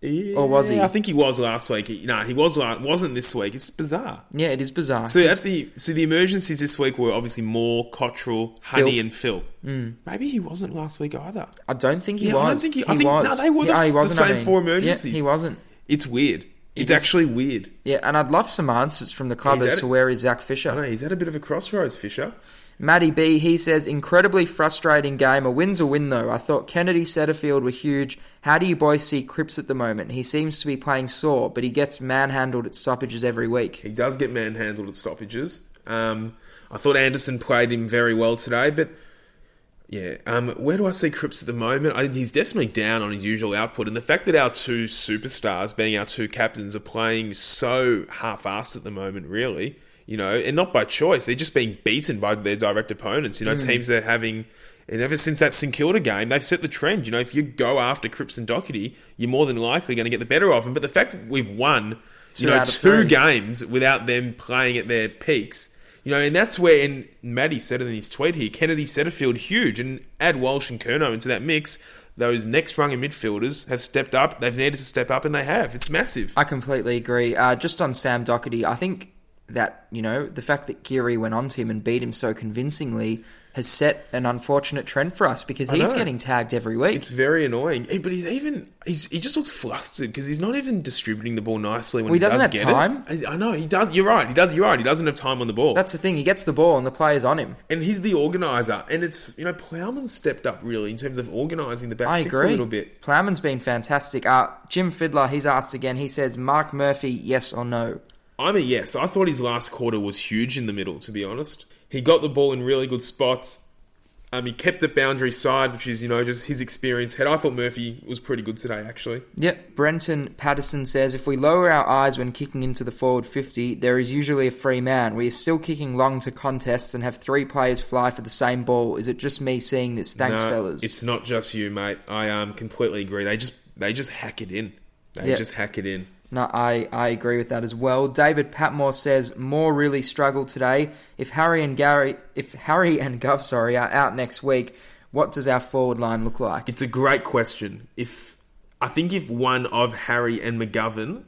Yeah, or was he? I think he was last week. No, he was. Wasn't this week? It's bizarre. Yeah, it is bizarre. So at the so the emergencies this week were obviously Moore Cottrell, Honey, Phil. and Phil. Mm. Maybe he wasn't last week either. I don't think he Yeah, was. I don't think he- I think- was. no, they were the- he the same four Yeah, emergencies. he wasn't. It's weird. It's actually weird. Yeah, and I'd love some answers from the club He's as to where is Zac I Fisher. know he's at a bit of a crossroads, Fisher. Matty B, he says, incredibly frustrating game. A win's a win, though. I thought Kennedy, Setterfield were huge. How do you boys see Cripps at the moment? He seems to be playing sore, but he gets manhandled at stoppages every week. He does get manhandled at stoppages. Um, I thought Anderson played him very well today, but yeah, um, where do I see Cripps at the moment? I, he's definitely down on his usual output, and the fact that our two superstars, being our two captains, are playing so half-assed at the moment, really, you know, and not by choice. They're just being beaten by their direct opponents. You know, teams that are having. And ever since that St Kilda game, they've set the trend. You know, if you go after Cripps and Doherty, you're more than likely going to get the better of them. But the fact that we've won, Two you know, two three. games without them playing at their peaks, you know, and that's where, and Maddie said it in his tweet here, Kennedy Setterfield huge, and add Walsh and Curnow into that mix. Those next rung of midfielders have stepped up. They've needed to step up, and they have. It's massive. I completely agree. Uh, just on Sam Doherty, I think that, you know, the fact that Geary went on to him and beat him so convincingly has set an unfortunate trend for us because he's getting tagged every week. It's very annoying. Hey, But he's even he's, he just looks flustered because he's not even distributing the ball nicely when Well, he doesn't does have get time. It. I I know he does. You're right. He does. You're right. He doesn't have time on the ball. That's the thing. He gets the ball and the player's on him. and he's the organizer. And it's you know Plowman stepped up really in terms of organising the back I six agree. a little bit. Plowman's been fantastic. Uh, Jim Fiddler, he's asked again. He says, Marc Murphy, yes or no? I'm a yes. I thought his last quarter was huge in the middle. To be honest, he got the ball in really good spots. Um, he kept it boundary side, which is you know just his experience. Head. I thought Murphy was pretty good today, actually. Yep. Brenton Patterson says, if we lower our eyes when kicking into the forward 50, there is usually a free man. We are still kicking long to contests and have three players fly for the same ball. Is it just me seeing this? Thanks, No, fellas. It's not just you, mate. I um completely agree. They just they just hack it in. They Yeah. just hack it in. No, I, I agree with that as well. David Patmore says Moore really struggled today. If Harry and Gary, if Harry and Gov, sorry, are out next week, what does our forward line look like? It's a great question. If I think if one of Harry and McGovern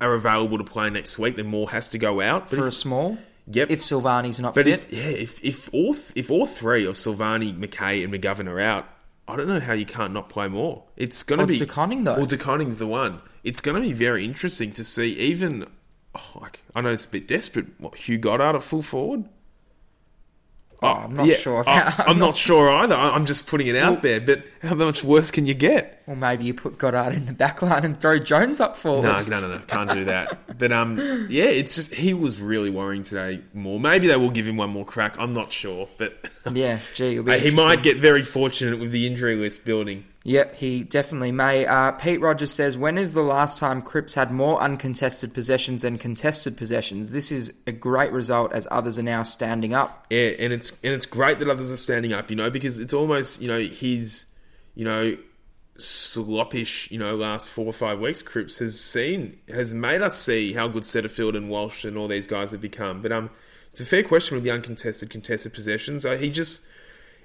are available to play next week, then Moore has to go out. But For a if, small, yep. if Silvagni's not but fit, if yeah, if if all th- if all three of Silvagni, McKay, and McGovern are out, I don't know how you can't not play Moore. It's going to be De Koning, though. Well, De Koning's the one. It's going to be very interesting to see. Even oh, like I know it's a bit desperate. What Hugh Goddard at full forward? Oh, I'm not Yeah, sure. I- About, I'm not sure either. I'm just putting it out there. But how much worse can you get? Or maybe you put Goddard in the back line and throw Jones up forward. No, no, no, no, can't do that. But um, yeah, it's just he was really worrying today. Moore, maybe they will give him one more crack. I'm not sure, but Yeah, gee, he might get very fortunate with the injury list building. Yep, he definitely may. Uh, Pete Rogers says, "When is the last time Cripps had more uncontested possessions than contested possessions? This is a great result as others are now standing up." Yeah, and it's and it's great that others are standing up, you know, because it's almost you know his you know sloppish you know last four or five weeks. Cripps has seen has made us see how good Setterfield and Walsh and all these guys have become. But um, it's a fair question with the uncontested contested possessions. Uh, he just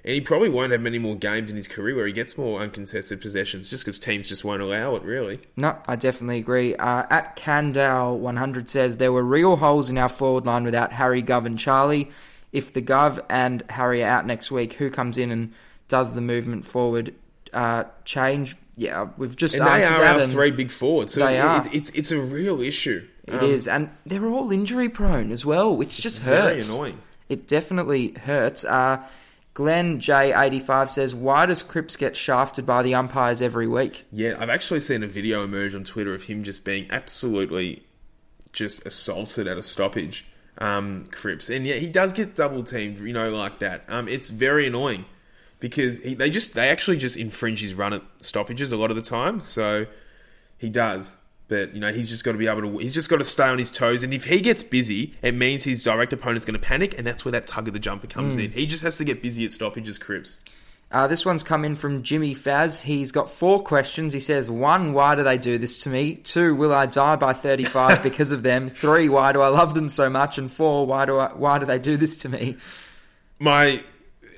and he probably won't have many more games in his career where he gets more uncontested possessions, just because teams just won't allow it. Really, No, I definitely agree. Uh, at Candale100 says there were real holes in our forward line without Harry, Gov, and Charlie. If the Gov and Harry are out next week, who comes in and does the movement forward uh, change? Yeah, we've just and they are that. our three big forwards. So They it- are. it's it's a real issue. It Um, is, and they're all injury prone as well, which just hurts. very annoying. It definitely hurts. Uh, Glenn J85 says, Why does Cripps get shafted by the umpires every week? Yeah, I've actually seen a video emerge on Twitter of him just being absolutely just assaulted at a stoppage, um, Cripps. And yeah, he does get double teamed, you know, like that. Um, it's very annoying because he, they just they actually just infringe his run at stoppages a lot of the time. So he does. But you know he's just got to be able to. He's just got to stay on his toes, and if he gets busy, it means his direct opponent's going to panic, and that's where that tug of the jumper comes in. He just has to get busy at stoppages, Cripps. Uh, this one's come in from Jimmy Faz. He's got four questions. He says, one, why do they do this to me? Two, will I die by 35 because of them? Three, why do I love them so much? And four, why do I, why do they do this to me? my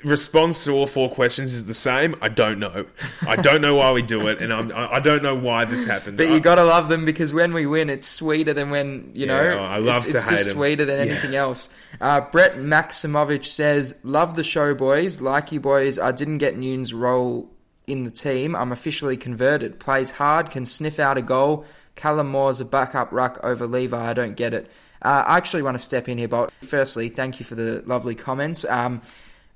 response to all four questions is the same. I don't know. I don't know why we do it, and I'm, I I don't know why this happened. But I- you gotta love them because when we win, it's sweeter than when you know. Yeah, I love it's, to it's hate just 'em. sweeter than Yeah. anything else. Uh, Brett Maximovich says, "Love the show, boys. Like you, boys. I didn't get Newnes' role in the team. I'm officially converted. Plays hard, can sniff out a goal. Callum Moore's a backup ruck over Levi. I don't get it. Uh, I actually want to step in here, but firstly, thank you for the lovely comments. Um,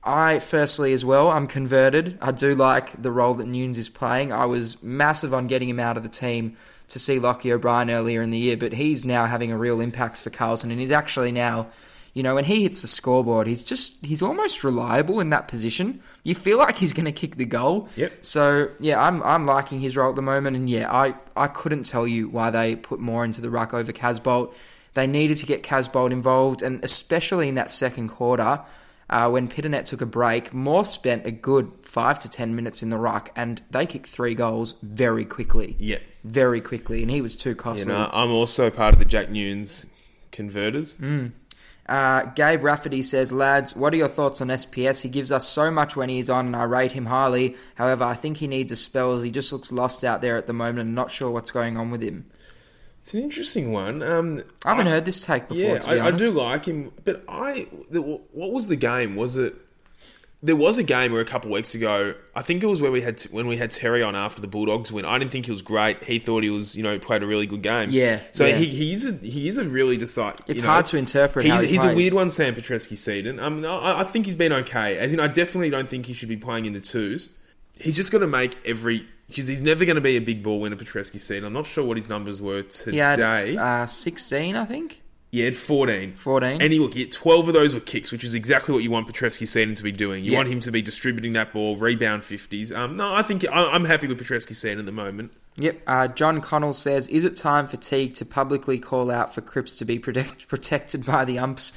I firstly as well, I'm converted. I do like the role that Newnes is playing. I was massive on getting him out of the team to see Lochie O'Brien earlier in the year, but he's now having a real impact for Carlton, and he's actually now, you know, when he hits the scoreboard, he's just he's almost reliable in that position. You feel like he's going to kick the goal. Yep. So yeah, I'm I'm liking his role at the moment, and yeah, I I couldn't tell you why they put Moore into the ruck over Casboult. They needed to get Casboult involved, and especially in that second quarter. Uh, when Pittonet took a break, Moore spent a good five to ten minutes in the ruck, and they kicked three goals very quickly. Yeah. very quickly, and he was too you costly. know, I'm also part of the Jack Newnes converters. Uh, Gabe Rafferty says, lads, what are your thoughts on SPS? He gives us so much when he's on, and I rate him highly. However, I think he needs a spell as he just looks lost out there at the moment and not sure what's going on with him. It's an interesting one. Um, I haven't heard this take before, Yeah, be I, I do like him, but I. What was the game? Was it? There was a game where a couple weeks ago, I think it was where we had when we had Terry on after the Bulldogs win. I didn't think he was great. He thought he was, you know, played a really good game. Yeah, So yeah. he he's a he is a really decisive. It's you know, hard to interpret He's, how he he's a weird one, Sam Petrevski-Seton. Um, I, I think he's been okay. As in, I definitely don't think he should be playing in the twos. He's just going to make every because he's never going to be a big ball winner. Petrevski-Seton. I'm not sure what his numbers were He had today. uh, 16, I think. Yeah, he had 14. 14. And he look, he had 12 of those were kicks, which is exactly what you want Petrevski-Seton to be doing. You Yeah. want him to be distributing that ball, rebound 50s. Um, no, I think I- I'm happy with Petrevski-Seton at the moment. Yep. Uh, John Connell says, "Is it time for Teague to publicly call out for Cripps to be protect- protected by the umps?"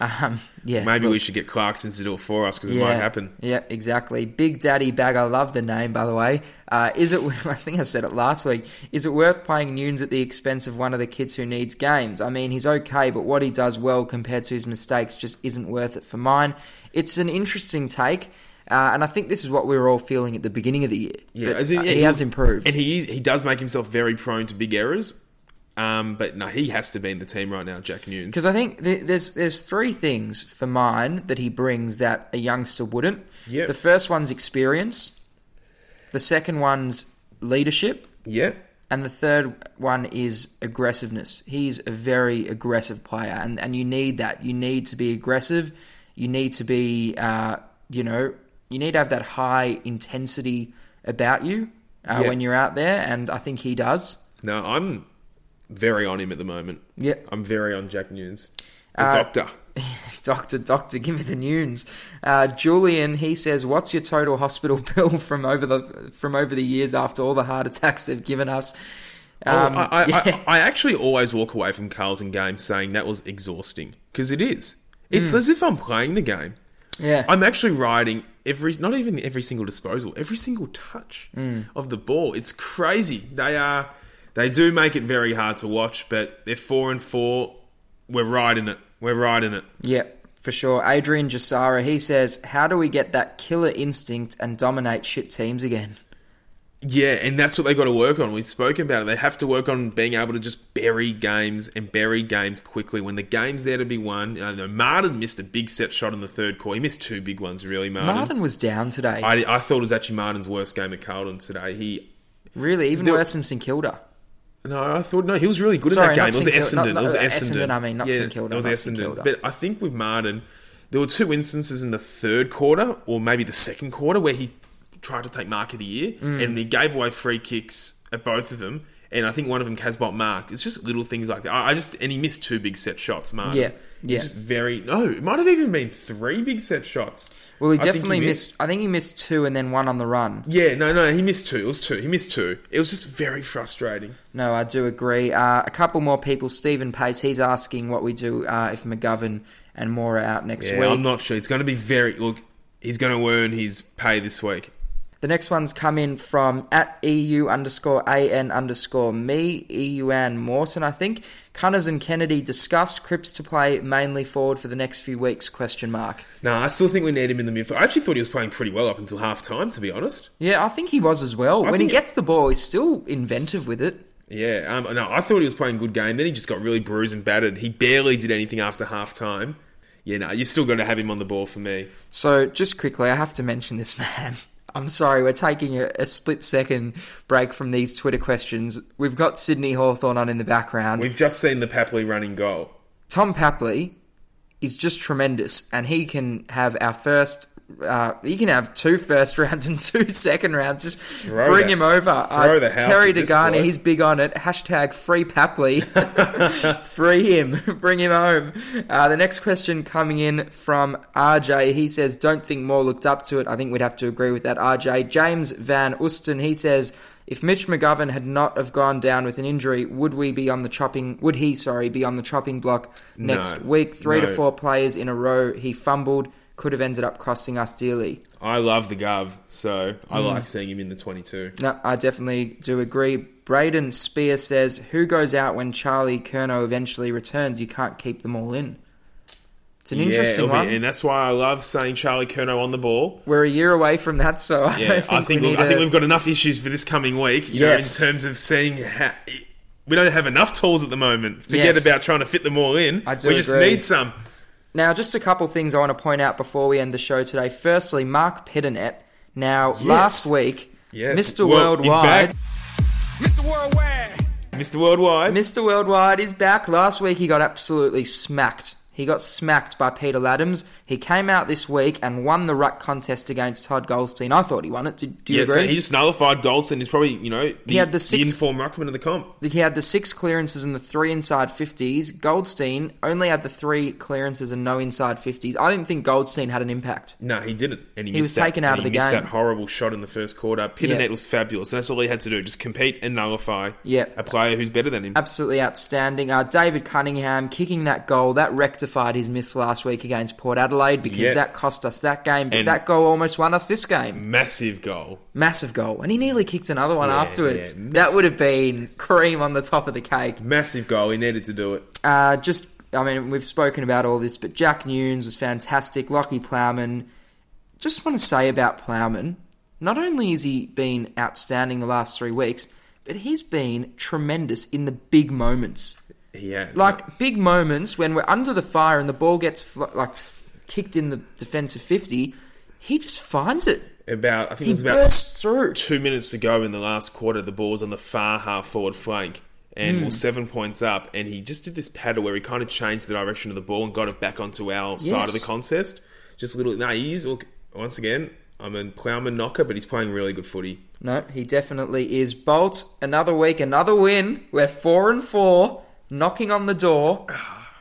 Um, yeah. Maybe look, we should get Clarkson to do it for us because it might happen. Yeah, exactly. Big Daddy Bag, I love the name, by the way. Uh, is it? I think I said it last week. Is it worth playing Newnes at the expense of one of the kids who needs games? I mean, he's okay, but what he does well compared to his mistakes just isn't worth it for mine. It's an interesting take. Uh, and I think this is what we were all feeling at the beginning of the year. Yeah, But, in, yeah, he has improved. and he is, he does make himself very prone to big errors. Um, but no, he has to be in the team right now, Jack Newnes. Because I think th- there's there's three things for mine that he brings that a youngster wouldn't. Yep. The first one's experience. The second one's leadership. yeah, And the third one is aggressiveness. He's a very aggressive player, and, and you need that. You need to be aggressive. You need to be, uh, you know, you need to have that high intensity about you uh, Yeah. when you're out there, and I think he does. No, I'm very on him at the moment. Yeah. I'm very on Jack Newnes. The Uh, doctor. Doctor, doctor, give me the news. Uh, Julian, he says, "What's your total hospital bill from over the from over the years after all the heart attacks they've given us?" Um, Oh, I, I, yeah. I, I actually always walk away from Carlton games saying that was exhausting because it is. It's as if I'm playing the game. yeah, I'm actually riding every, not even every single disposal, every single touch Hmm. of the ball. It's crazy. They are, they do make it very hard to watch, but they're four and four. We're riding it. We're riding it. Yep. for sure. Adrian Jasara, he says, "How do we get that killer instinct and dominate shit teams again?" Yeah, and that's what they got to work on. We've spoken about it. They have to work on being able to just bury games and bury games quickly when the game's there to be won. I know Martin missed a big set shot in the third quarter. He missed two big ones, really, Martin. Martin was down today, I, I thought it was actually Martin's worst game at Carlton today. He really, even There- worse than St Kilda. No, I thought no, he was really good Sorry, in that game. It was Essendon. not- it was Essendon. Essendon, I mean, not yeah, St. Kilda, It was. Essendon. Kilda. But I think with Martin, there were two instances in the third quarter, or maybe the second quarter, where he tried to take mark of the year, Mm. and he gave away free kicks at both of them. And I think one of them Casboult marked. It's just little things like that. I I just and he missed two big set shots, Mark. Yeah, yeah. Just very no. It might have even been three big set shots. Well, he I think definitely missed. I think he missed two and then one on the run. Yeah, no, no, he missed two. It was two. He missed two. It was just very frustrating. No, I do agree. Uh, a couple more people. Stephen Pace, he's asking what we do uh, if McGovern and Moore are out next Yeah, week. I'm not sure. It's going to be very. Look, he's going to earn his pay this week. The next one's come in from at EU underscore AN underscore me, EUN Morton, I think. Cunners and Kennedy discuss Cripps to play mainly forward for the next few weeks, question mark. No, I still think we need him in the midfield. I actually thought he was playing pretty well up until half time, to be honest. Yeah, I think he was as well. I when he gets the ball, he's still inventive with it. Yeah, um, no, I thought he was playing a good game. Then he just got really bruised and battered. He barely did anything after half time. Yeah, no, you're still going to have him on the ball for me. So, just quickly, I have to mention this man. I'm sorry, we're taking a, a split second break from these Twitter questions. We've got Sydney Hawthorn on in the background. We've just seen the Papley running goal. Tom Papley is just tremendous, and he can have our first. Uh, he can have two first rounds and two second rounds. Just bring the- him over. throw house Terry Degani, he's big on it. Hashtag free Papley. free him. bring him home. Uh, the next question coming in from RJ. He says, "Don't think Moore looked up to it." I think we'd have to agree with that. RJ James Van Osten. He says. If Mitch McGovern had not have gone down with an injury, would we be on the chopping? Would he, sorry, be on the chopping block next No. week? Three to four players in a row. He fumbled, could have ended up costing us dearly. I love the Gov, so I Mm. like seeing him in the 22. No, I definitely do agree. Braden Spear says, "Who goes out when Charlie Curnow eventually returns? You can't keep them all in." It's an interesting it'll be- one. and that's why I love saying Charlie Curnow on the ball. We're a year away from that, so I Yeah, don't I think, think we I think a- we've got enough issues for this coming week. Yes. know, in terms of seeing how we don't have enough tools at the moment. Forget Yes. about trying to fit them all in. I do we just need some. Now, just a couple things I want to point out before we end the show today. Firstly, Marc Pittonet. Now, last week, Yes. Mr. Well, Worldwide. Mr. Worldwide. Mr. Worldwide. Mr. Worldwide is back. Last week he got absolutely smacked. He got smacked by Peter Ladhams. He came out this week and won the ruck contest against Todd Goldstein. I thought he won it. Do, do you Yeah, so agree? he just nullified Goldstein. He's probably you know the, He had the six- informed ruckman of the comp. He had the six clearances and the three inside 50s. Goldstein only had the three clearances and no inside 50s. I didn't think Goldstein had an impact. No, he didn't, and he, He was that- taken out of he the missed game. That horrible shot in the first quarter. Yeah. was fabulous, and that's all he had to do: just compete and nullify a player who's better than him. Absolutely outstanding. Uh, David Cunningham kicking that goal that rectified his miss last week against Port Adelaide because Yeah. that cost us that game. But And- that goal almost won us this game. Massive goal. Massive goal, and he nearly kicked another one Yeah, afterwards. yeah. That would have been cream on the top of the cake. Massive goal. He needed to do it. Uh, just, I mean, we've spoken about all this, but Jack Newnes was fantastic. Lachie Plowman. Just want to say about Plowman, not only has he been outstanding the last three weeks, but he's been tremendous in the big moments. Has. Like big moments when we're under the fire and the ball gets fl- like kicked in the defensive fifty, he just finds it. about I think He it was about through. two minutes ago in the last quarter. The ball was on the far half forward flank, and Hmm. we're seven points up. And he just did this paddle where he kind of changed the direction of the ball and got it back onto our side of the contest. Just a little. No, he's look once again. I'm a plowman knocker, but he's playing really good footy. No, he definitely is. Bolt, another week, another win. We're four and four, knocking on the door.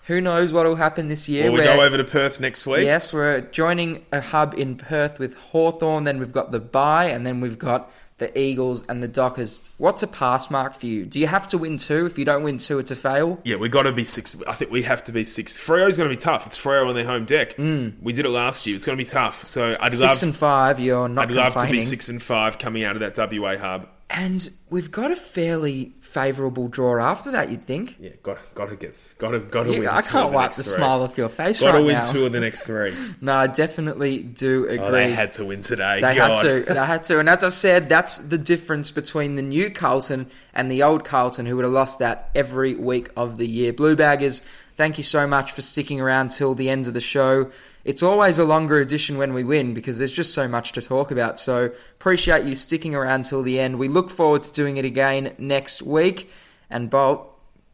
Who knows what will happen this year? Will we We're- go over to Perth next week? Yes, we're joining a hub in Perth with Hawthorn. Then we've got the bye, and then we've got the Eagles and the Dockers. What's a pass mark for you? Do you have to win two? If you don't win two, it's a fail. Yeah, we got to be six. I think we have to be six. Freo's going to be tough. It's Freo on their home deck. We did it last year. It's going to be tough. So I'd Mm. Six love, and five, you're not I'd love to be six and five coming out of that WA hub. And we've got a fairly favourable draw after that. You'd think. Yeah, got got to get got to got to Yeah, win. I can't the wipe next the smile off your face right now. Got to win now. two of the next three. No, I definitely do agree. Oh, they had to win today. They God. had to. They had to. And as I said, that's the difference between the new Carlton and the old Carlton, who would have lost that every week of the year. Blue Baggers, thank you so much for sticking around till the end of the show. It's always a longer edition when we win because there's just so much to talk about. So appreciate you sticking around till the end. We look forward to doing it again next week. And Bolt,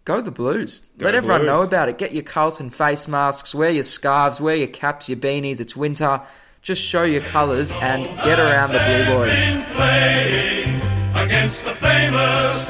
go the Blues. Go Let everyone know about it. Get your Carlton face masks, wear your scarves, wear your caps, your beanies. It's winter. Just show your colours and get around the Blue Boys. against the famous